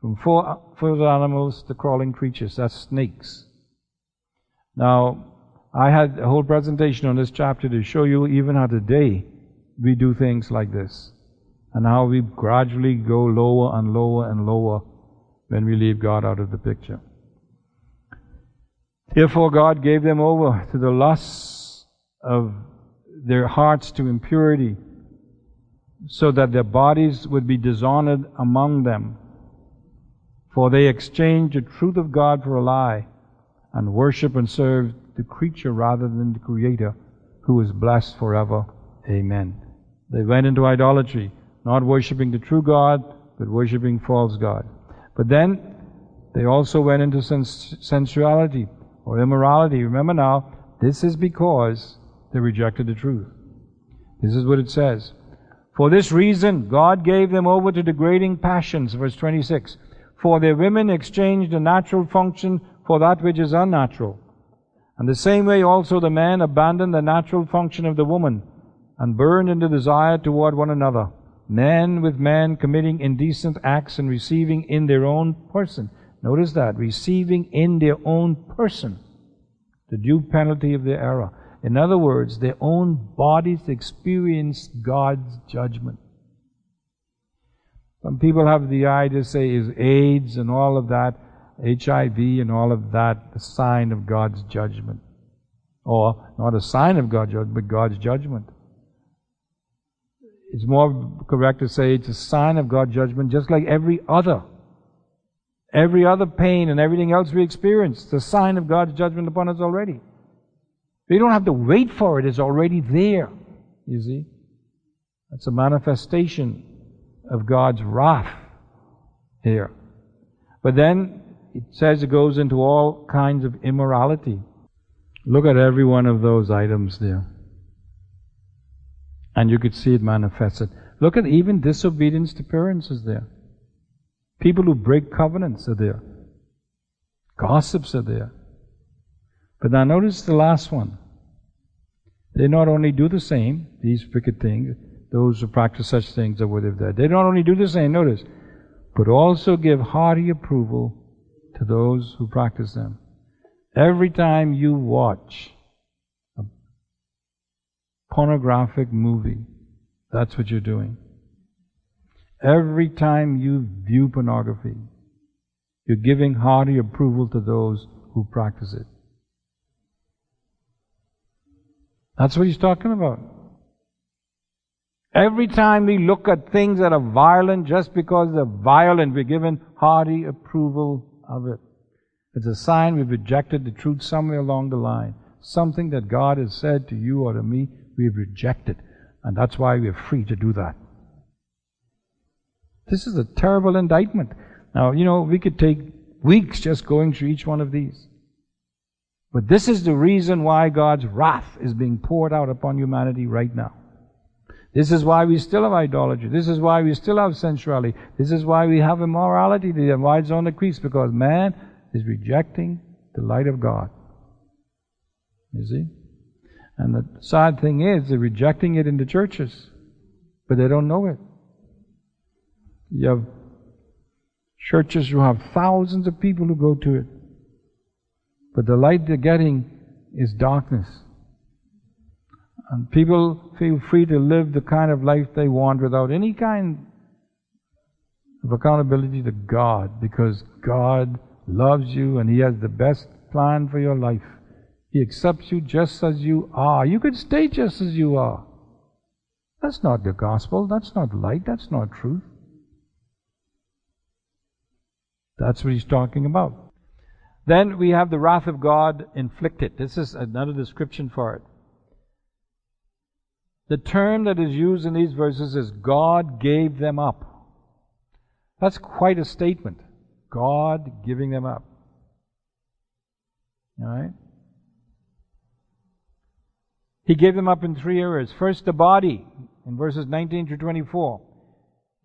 from four-footed animals to crawling creatures, that's snakes. Now, I had a whole presentation on this chapter to show you even how today we do things like this, and how we gradually go lower and lower and lower when we leave God out of the picture. Therefore, God gave them over to the lusts of their hearts to impurity, so that their bodies would be dishonored among them. For they exchanged the truth of God for a lie, and worship and serve the creature rather than the Creator, who is blessed forever. Amen. They went into idolatry, not worshiping the true God, but worshiping false God. But then they also went into sens- sensuality or immorality. Remember now, this is because they rejected the truth. This is what it says. For this reason, God gave them over to degrading passions, verse 26. For their women exchanged a natural function for that which is unnatural. And the same way also the man abandoned the natural function of the woman and burned in the desire toward one another. Man with man committing indecent acts and receiving in their own person. Notice that, receiving in their own person the due penalty of their error. In other words, their own bodies experienced God's judgment. Some people have the idea, to say, is AIDS and all of that, HIV and all of that, a sign of God's judgment. Or not a sign of God's judgment, but God's judgment. It's more correct to say it's a sign of God's judgment, just like every other. Every other pain and everything else we experience, a sign of God's judgment upon us already. We don't have to wait for it, it's already there. You see? That's a manifestation of God's wrath here. But then it says it goes into all kinds of immorality. Look at every one of those items there. And you could see it manifested. Look at even disobedience to parents is there. People who break covenants are there. Gossips are there. But now notice the last one. They not only do the same, these wicked things, those who practice such things are worthy of death. They not only do the same, notice, but also give hearty approval to those who practice them. Every time you watch a pornographic movie, that's what you're doing. Every time you view pornography, you're giving hearty approval to those who practice it. That's what he's talking about. Every time we look at things that are violent, just because they're violent, we're given hearty approval of it. It's a sign we've rejected the truth somewhere along the line. Something that God has said to you or to me, we've rejected. And that's why we're free to do that. This is a terrible indictment. Now, you know, we could take weeks just going through each one of these. But this is the reason why God's wrath is being poured out upon humanity right now. This is why we still have idolatry. This is why we still have sensuality. This is why we have immorality and why it's on the increase because man is rejecting the light of God. You see? And the sad thing is, they're rejecting it in the churches, but they don't know it. You have churches who have thousands of people who go to it, but the light they're getting is darkness. And people feel free to live the kind of life they want without any kind of accountability to God because God loves you and He has the best plan for your life. He accepts you just as you are. You could stay just as you are. That's not the gospel. That's not light. That's not truth. That's what he's talking about. Then we have the wrath of God inflicted. This is another description for it. The term that is used in these verses is God gave them up. That's quite a statement. God giving them up. All right? He gave them up in three areas. First, the body, in verses 19 to 24.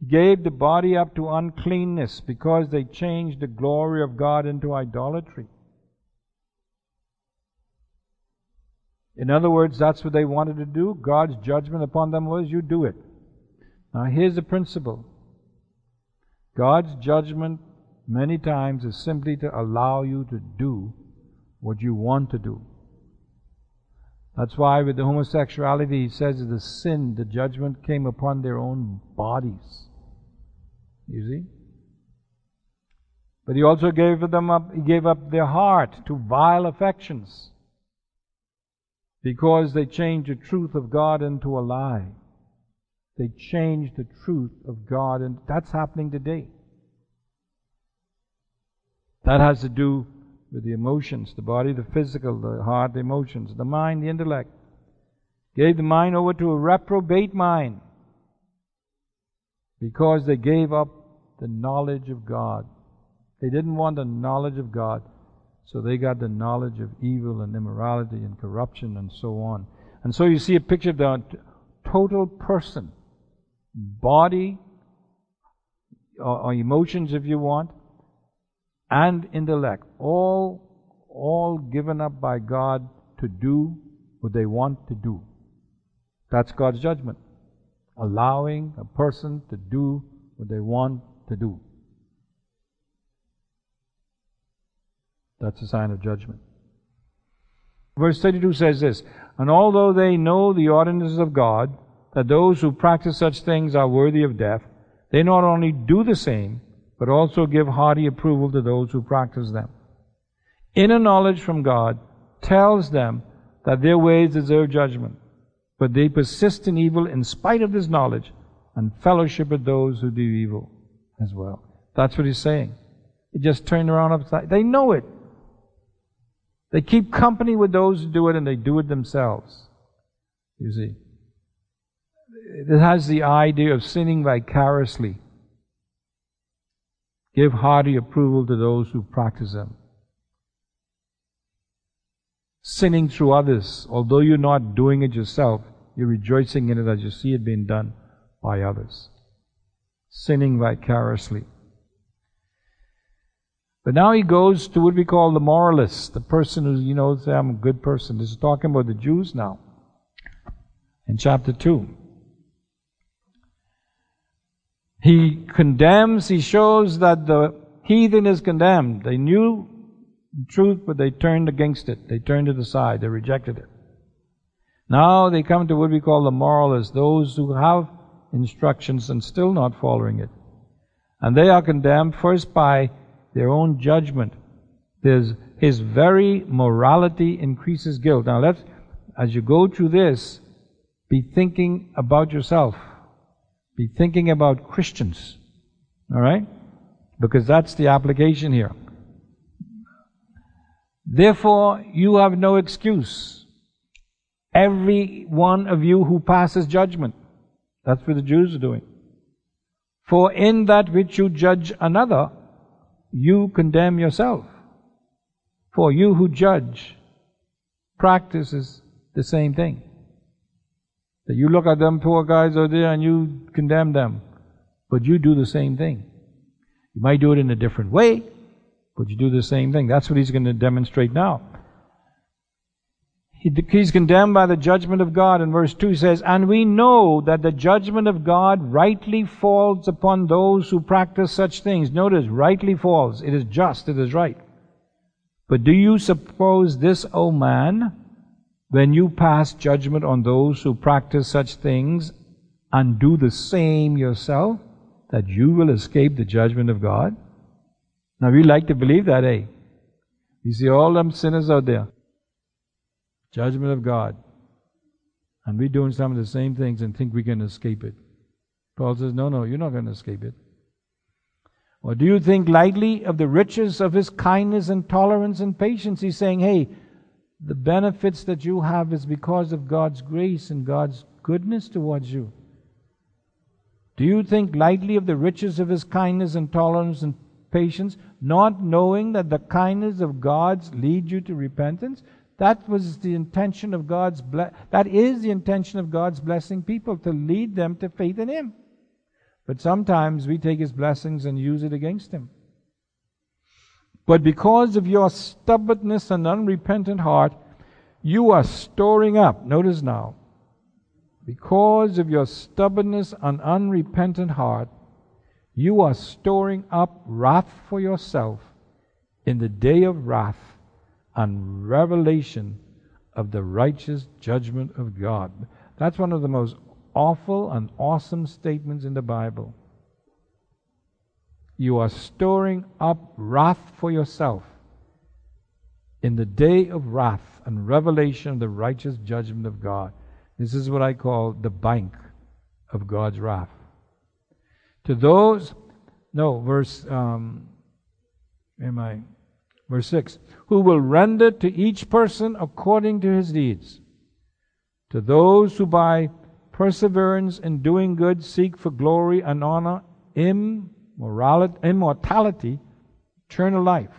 He gave the body up to uncleanness because they changed the glory of God into idolatry. In other words, that's what they wanted to do. God's judgment upon them was, you do it. Now, here's the principle God's judgment many times is simply to allow you to do what you want to do. That's why with the homosexuality, he says the sin, the judgment came upon their own bodies. You see? But he also gave them up, he gave up their heart to vile affections. Because they change the truth of God into a lie. They change the truth of God, and that's happening today. That has to do with the emotions, the body, the physical, the heart, the emotions, the mind, the intellect. Gave the mind over to a reprobate mind because they gave up the knowledge of God. They didn't want the knowledge of God, so they got the knowledge of evil and immorality and corruption and so on. And so you see a picture of the total person, body, or, or emotions if you want, and intellect, all, all given up by God to do what they want to do. That's God's judgment. Allowing a person to do what they want to do. That's a sign of judgment. Verse 32 says this And although they know the ordinances of God, that those who practice such things are worthy of death, they not only do the same, but also give hearty approval to those who practice them. Inner knowledge from God tells them that their ways deserve judgment, but they persist in evil in spite of this knowledge and fellowship with those who do evil as well. That's what he's saying. They just turned around upside. They know it. They keep company with those who do it and they do it themselves. You see. It has the idea of sinning vicariously. Give hearty approval to those who practice them. Sinning through others, although you're not doing it yourself, you're rejoicing in it as you see it being done by others. Sinning vicariously. But now he goes to what we call the moralist, the person who, you know, say, I'm a good person. This is talking about the Jews now. In chapter 2. He condemns, he shows that the heathen is condemned. They knew the truth, but they turned against it. They turned it aside. They rejected it. Now they come to what we call the moralists, those who have instructions and still not following it. And they are condemned first by their own judgment. There's, his very morality increases guilt. Now let's, as you go through this, be thinking about yourself. Be thinking about Christians. Alright? Because that's the application here. Therefore, you have no excuse. Every one of you who passes judgment. That's what the Jews are doing. For in that which you judge another, you condemn yourself. For you who judge practices the same thing. That you look at them poor guys over there and you condemn them. But you do the same thing. You might do it in a different way, but you do the same thing. That's what he's going to demonstrate now. He's condemned by the judgment of God. In verse 2 he says, And we know that the judgment of God rightly falls upon those who practice such things. Notice, rightly falls. It is just, it is right. But do you suppose this, O man, when you pass judgment on those who practice such things and do the same yourself, that you will escape the judgment of God? Now we like to believe that, eh? You see all them sinners out there. Judgment of God. And we're doing some of the same things and think we can escape it. Paul says, No, no, you're not going to escape it. Or do you think lightly of the riches of his kindness and tolerance and patience? He's saying, Hey, the benefits that you have is because of God's grace and God's goodness towards you. Do you think lightly of the riches of his kindness and tolerance and patience, not knowing that the kindness of God's lead you to repentance? That was the intention of God's ble- that is the intention of God's blessing people to lead them to faith in him. But sometimes we take his blessings and use it against him. But because of your stubbornness and unrepentant heart, you are storing up, notice now, because of your stubbornness and unrepentant heart, you are storing up wrath for yourself in the day of wrath and revelation of the righteous judgment of God. That's one of the most awful and awesome statements in the Bible. You are storing up wrath for yourself in the day of wrath and revelation of the righteous judgment of God. This is what I call the bank of God's wrath. To those, no, verse, um, am I? Verse 6 Who will render to each person according to his deeds. To those who by perseverance in doing good seek for glory and honor, immortality, eternal life.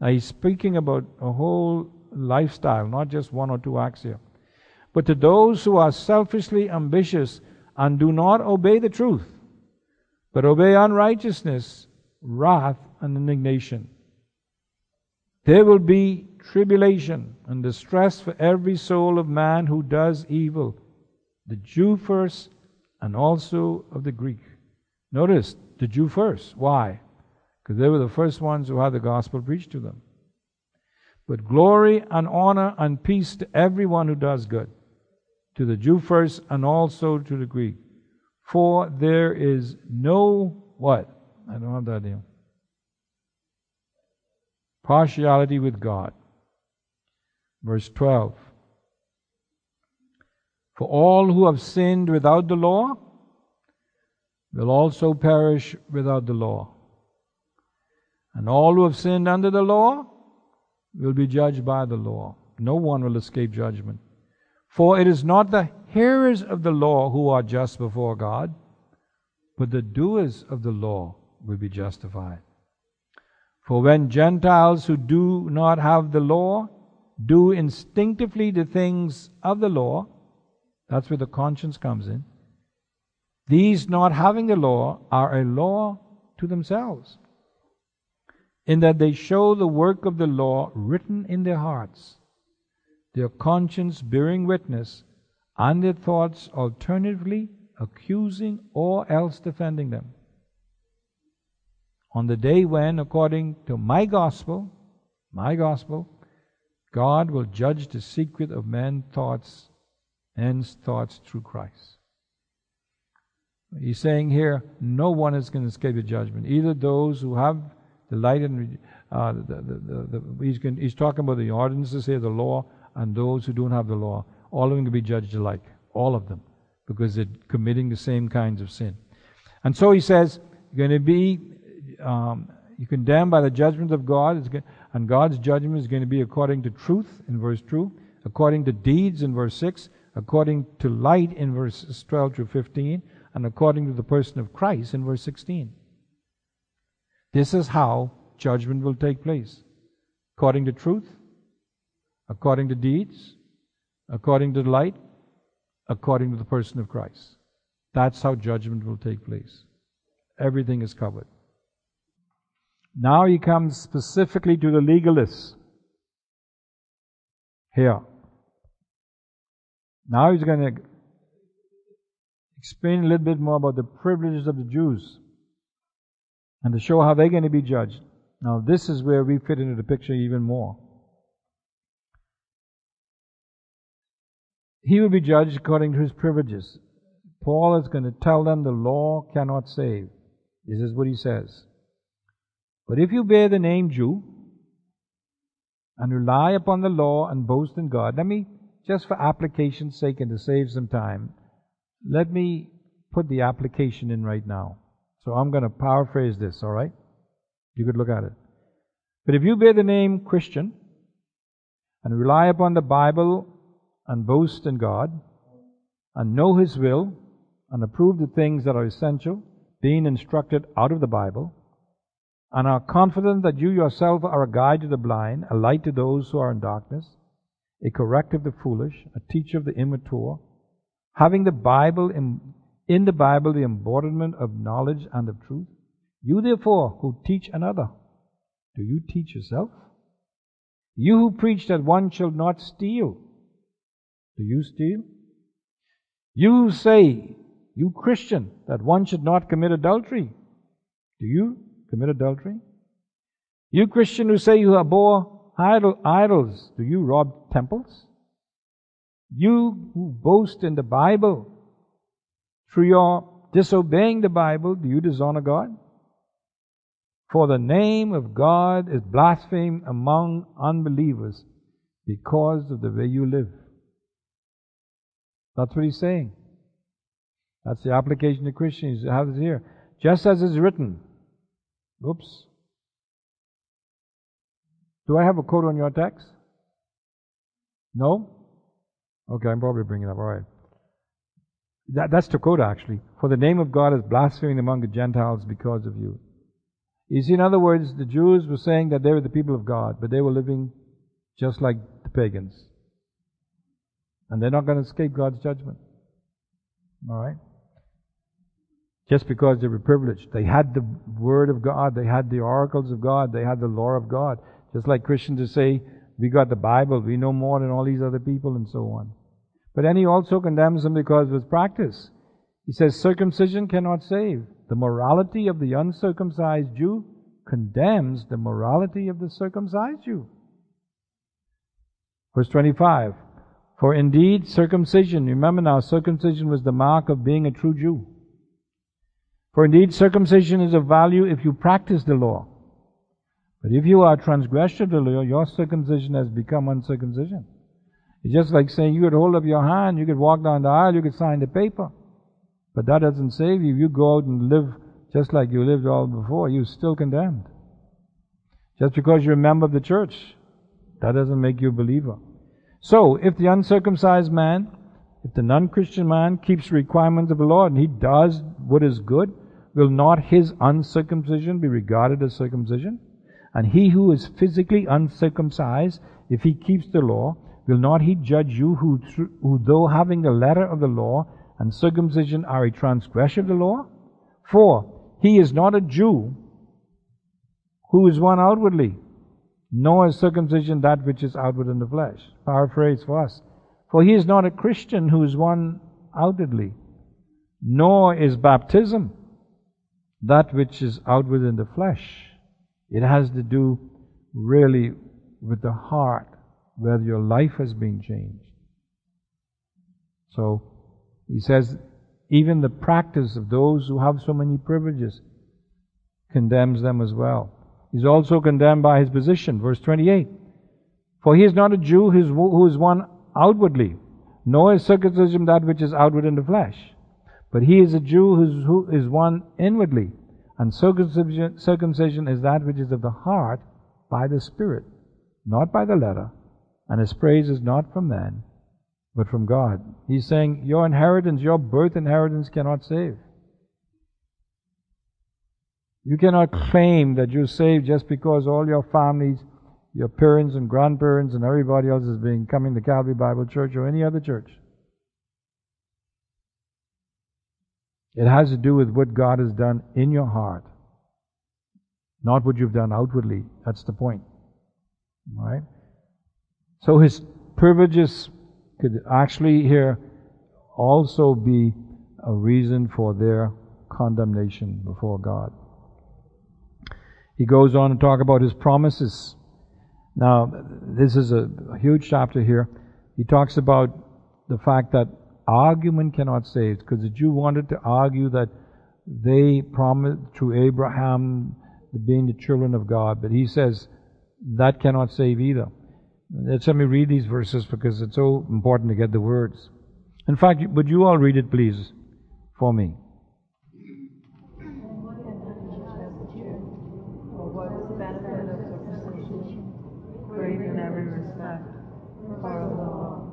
Now he's speaking about a whole lifestyle, not just one or two acts here. But to those who are selfishly ambitious and do not obey the truth, but obey unrighteousness, wrath, and indignation. There will be tribulation and distress for every soul of man who does evil, the Jew first and also of the Greek. Notice the Jew first. Why? Because they were the first ones who had the gospel preached to them. But glory and honor and peace to everyone who does good, to the Jew first and also to the Greek. For there is no what? I don't have that here. Partiality with God. Verse 12. For all who have sinned without the law will also perish without the law. And all who have sinned under the law will be judged by the law. No one will escape judgment. For it is not the hearers of the law who are just before God, but the doers of the law will be justified. For when Gentiles who do not have the law do instinctively the things of the law, that's where the conscience comes in, these not having the law are a law to themselves, in that they show the work of the law written in their hearts, their conscience bearing witness, and their thoughts alternatively accusing or else defending them. On the day when, according to my gospel, my gospel, God will judge the secret of men's thoughts, men's thoughts through Christ. He's saying here, no one is going to escape the judgment. Either those who have the light and uh, the, the, the, he's, going, he's talking about the ordinances here, the law, and those who don't have the law. All of them can be judged alike. All of them because they're committing the same kinds of sin. And so he says, going to be um, you condemn by the judgment of God, and God's judgment is going to be according to truth in verse 2, according to deeds in verse 6, according to light in verses 12 through 15, and according to the person of Christ in verse 16. This is how judgment will take place according to truth, according to deeds, according to light, according to the person of Christ. That's how judgment will take place. Everything is covered. Now he comes specifically to the legalists. Here. Now he's going to explain a little bit more about the privileges of the Jews and to show how they're going to be judged. Now, this is where we fit into the picture even more. he will be judged according to his privileges. Paul is going to tell them the law cannot save. This is what he says. But if you bear the name Jew and rely upon the law and boast in God, let me, just for application's sake and to save some time, let me put the application in right now. So I'm going to paraphrase this, all right? You could look at it. But if you bear the name Christian and rely upon the Bible and boast in God and know His will and approve the things that are essential, being instructed out of the Bible, and are confident that you yourself are a guide to the blind, a light to those who are in darkness, a corrective of the foolish, a teacher of the immature, having the Bible in, in the Bible the embodiment of knowledge and of truth. You therefore who teach another, do you teach yourself? You who preach that one shall not steal, do you steal? You say, you Christian, that one should not commit adultery. Do you commit adultery? You Christian who say you abhor idol, idols, do you rob temples? You who boast in the Bible, through your disobeying the Bible, do you dishonor God? For the name of God is blasphemed among unbelievers because of the way you live. That's what he's saying. That's the application to Christians. You have it here. Just as is written. Oops. Do I have a quote on your text? No? Okay, I'm probably bringing it up. All right. That, that's the quote actually. For the name of God is blasphemed among the Gentiles because of you. You see, in other words, the Jews were saying that they were the people of God, but they were living just like the pagans. And they're not going to escape God's judgment. All right? Just because they were privileged. They had the Word of God, they had the oracles of God, they had the law of God. Just like Christians say, we got the Bible, we know more than all these other people, and so on. But then he also condemns them because of his practice. He says circumcision cannot save. The morality of the uncircumcised Jew condemns the morality of the circumcised Jew. Verse 25. For indeed, circumcision, remember now, circumcision was the mark of being a true Jew. For indeed, circumcision is of value if you practice the law. But if you are a transgressor of the law, your circumcision has become uncircumcision. It's just like saying you could hold up your hand, you could walk down the aisle, you could sign the paper. But that doesn't save you. You go out and live just like you lived all before, you're still condemned. Just because you're a member of the church, that doesn't make you a believer. So, if the uncircumcised man, if the non-Christian man keeps the requirements of the law and he does what is good, will not his uncircumcision be regarded as circumcision? And he who is physically uncircumcised, if he keeps the law, will not he judge you who, who though having the letter of the law and circumcision are a transgression of the law? For he is not a Jew who is one outwardly, nor is circumcision that which is outward in the flesh. Paraphrase for us. For he is not a Christian who is one outwardly, nor is baptism that which is outward in the flesh. It has to do really with the heart, whether your life has been changed. So, he says, even the practice of those who have so many privileges condemns them as well. He's also condemned by his position. Verse 28. For he is not a Jew who is one outwardly, nor is circumcision that which is outward in the flesh. But he is a Jew who is one inwardly, and circumcision, circumcision is that which is of the heart by the Spirit, not by the letter. And his praise is not from man, but from God. He's saying your inheritance, your birth inheritance cannot save. You cannot claim that you're saved just because all your families, your parents and grandparents and everybody else is being coming to Calvary Bible Church or any other church. It has to do with what God has done in your heart, not what you've done outwardly. That's the point. All right? So his privileges could actually here also be a reason for their condemnation before God. He goes on to talk about his promises. Now, this is a huge chapter here. He talks about the fact that argument cannot save, because the Jew wanted to argue that they promised through Abraham being the children of God, but he says that cannot save either. Let's let me read these verses because it's so important to get the words. In fact, would you all read it, please, for me? Great in every respect, far above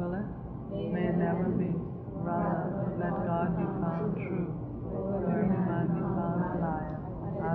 will it? May it never be. Rather, let God be found true, or every man be found a liar, as it is written, that you may be justified in your words, and fail when you are just. Demonstrate the righteousness of God.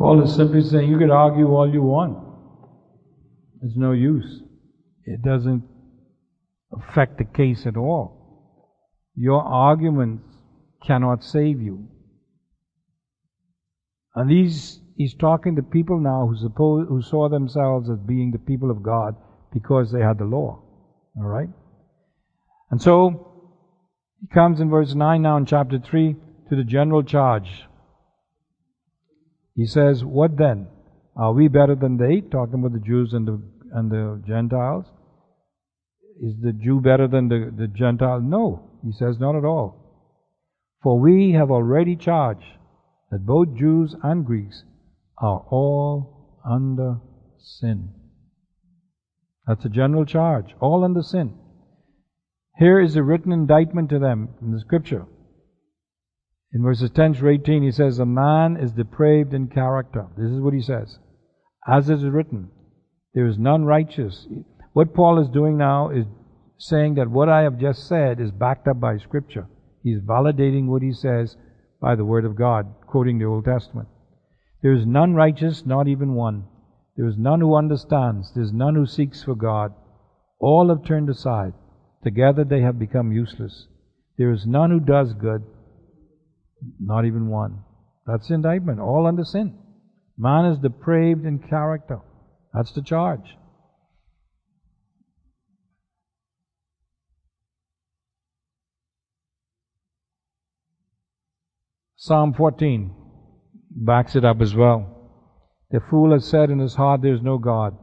Paul is simply saying you could argue all you want. There's no use. It doesn't affect the case at all. Your arguments cannot save you. And these he's talking to people now who suppose, who saw themselves as being the people of God because they had the law. Alright? And so, he comes in verse 9 now in chapter 3 to the general charge. He says, What then? Are we better than they? Talking about the Jews and the, and the Gentiles. Is the Jew better than the, the Gentile? No. He says, Not at all. For we have already charged that both Jews and Greeks are all under sin. That's a general charge. All under sin. Here is a written indictment to them in the scripture. In verses 10 through 18, he says, A man is depraved in character. This is what he says. As it is written, there is none righteous. What Paul is doing now is saying that what I have just said is backed up by scripture. He's validating what he says by the word of God, quoting the Old Testament. There is none righteous, not even one. There is none who understands. There is none who seeks for God. All have turned aside. Together they have become useless. There is none who does good, not even one. That's indictment, all under sin. Man is depraved in character. That's the charge. Psalm 14 backs it up as well. The fool has said in his heart, There is no God.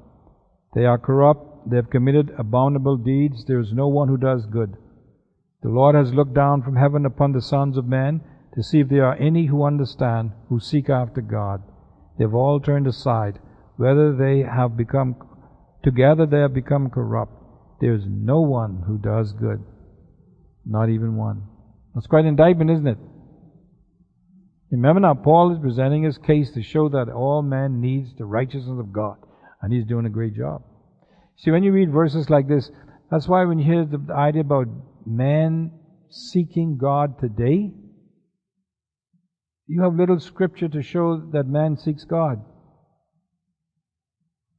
They are corrupt, they have committed abominable deeds, there is no one who does good. The Lord has looked down from heaven upon the sons of men to see if there are any who understand, who seek after God. They have all turned aside, whether they have become, together they have become corrupt. There is no one who does good, not even one. That's quite an indictment, isn't it? Remember now, Paul is presenting his case to show that all man needs the righteousness of God, and he's doing a great job. See, when you read verses like this, that's why when you hear the idea about man seeking God today, you have little scripture to show that man seeks God.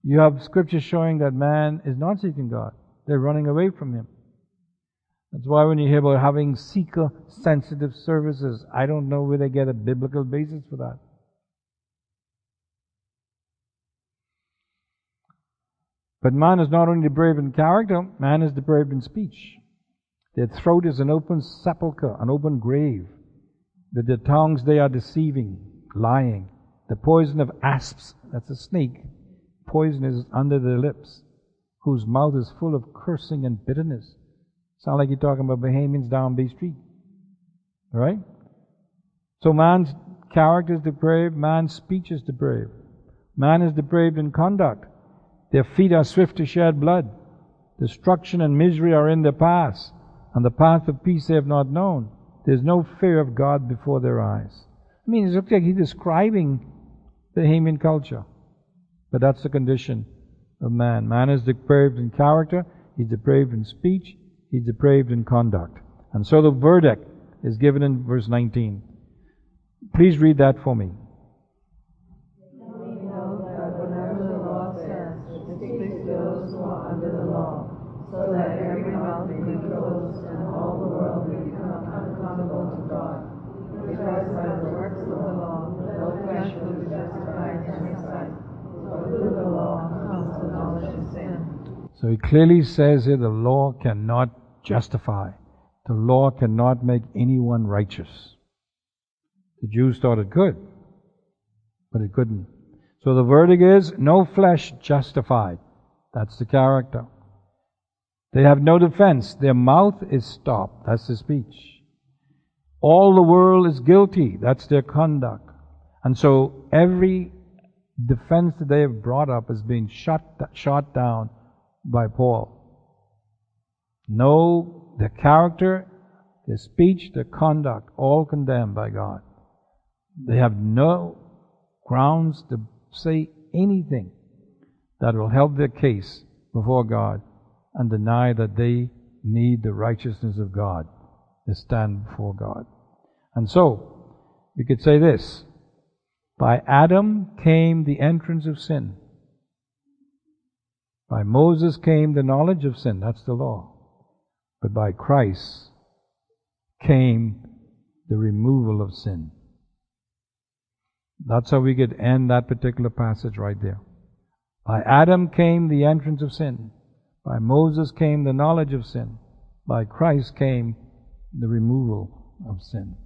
You have scripture showing that man is not seeking God. They're running away from him. That's why when you hear about having seeker sensitive services, I don't know where they get a biblical basis for that. But man is not only depraved in character, man is depraved in speech. Their throat is an open sepulchre, an open grave. With their tongues they are deceiving, lying. The poison of asps, that's a snake, poison is under their lips, whose mouth is full of cursing and bitterness. Sound like you're talking about Bahamians down Bay Street. Alright? So man's character is depraved, man's speech is depraved. Man is depraved in conduct. Their feet are swift to shed blood. Destruction and misery are in their paths, and the path of peace they have not known. There's no fear of God before their eyes. I mean, it looks like he's describing the Bahamian culture. But that's the condition of man. Man is depraved in character, he's depraved in speech, he's depraved in conduct. And so the verdict is given in verse 19. Please read that for me. We know that whenever the law says, it speaks to those who are under the law, so that every mouth may be closed and all the world may become unaccountable to God. Because by the works of the law, no flesh will be justified in his sight, for through the law comes the knowledge of sin. So he clearly says here the law cannot justify. The law cannot make anyone righteous. The Jews thought it could, but it couldn't. So the verdict is no flesh justified. That's the character. They have no defense. Their mouth is stopped. That's the speech. All the world is guilty. That's their conduct. And so every defense that they have brought up has been shut, shot down by Paul. No, the character, the speech, the conduct, all condemned by God. They have no grounds to say anything that will help their case before God and deny that they need the righteousness of God to stand before God. And so, we could say this By Adam came the entrance of sin. By Moses came the knowledge of sin. That's the law. But by Christ came the removal of sin. That's how we could end that particular passage right there. By Adam came the entrance of sin. By Moses came the knowledge of sin. By Christ came the removal of sin.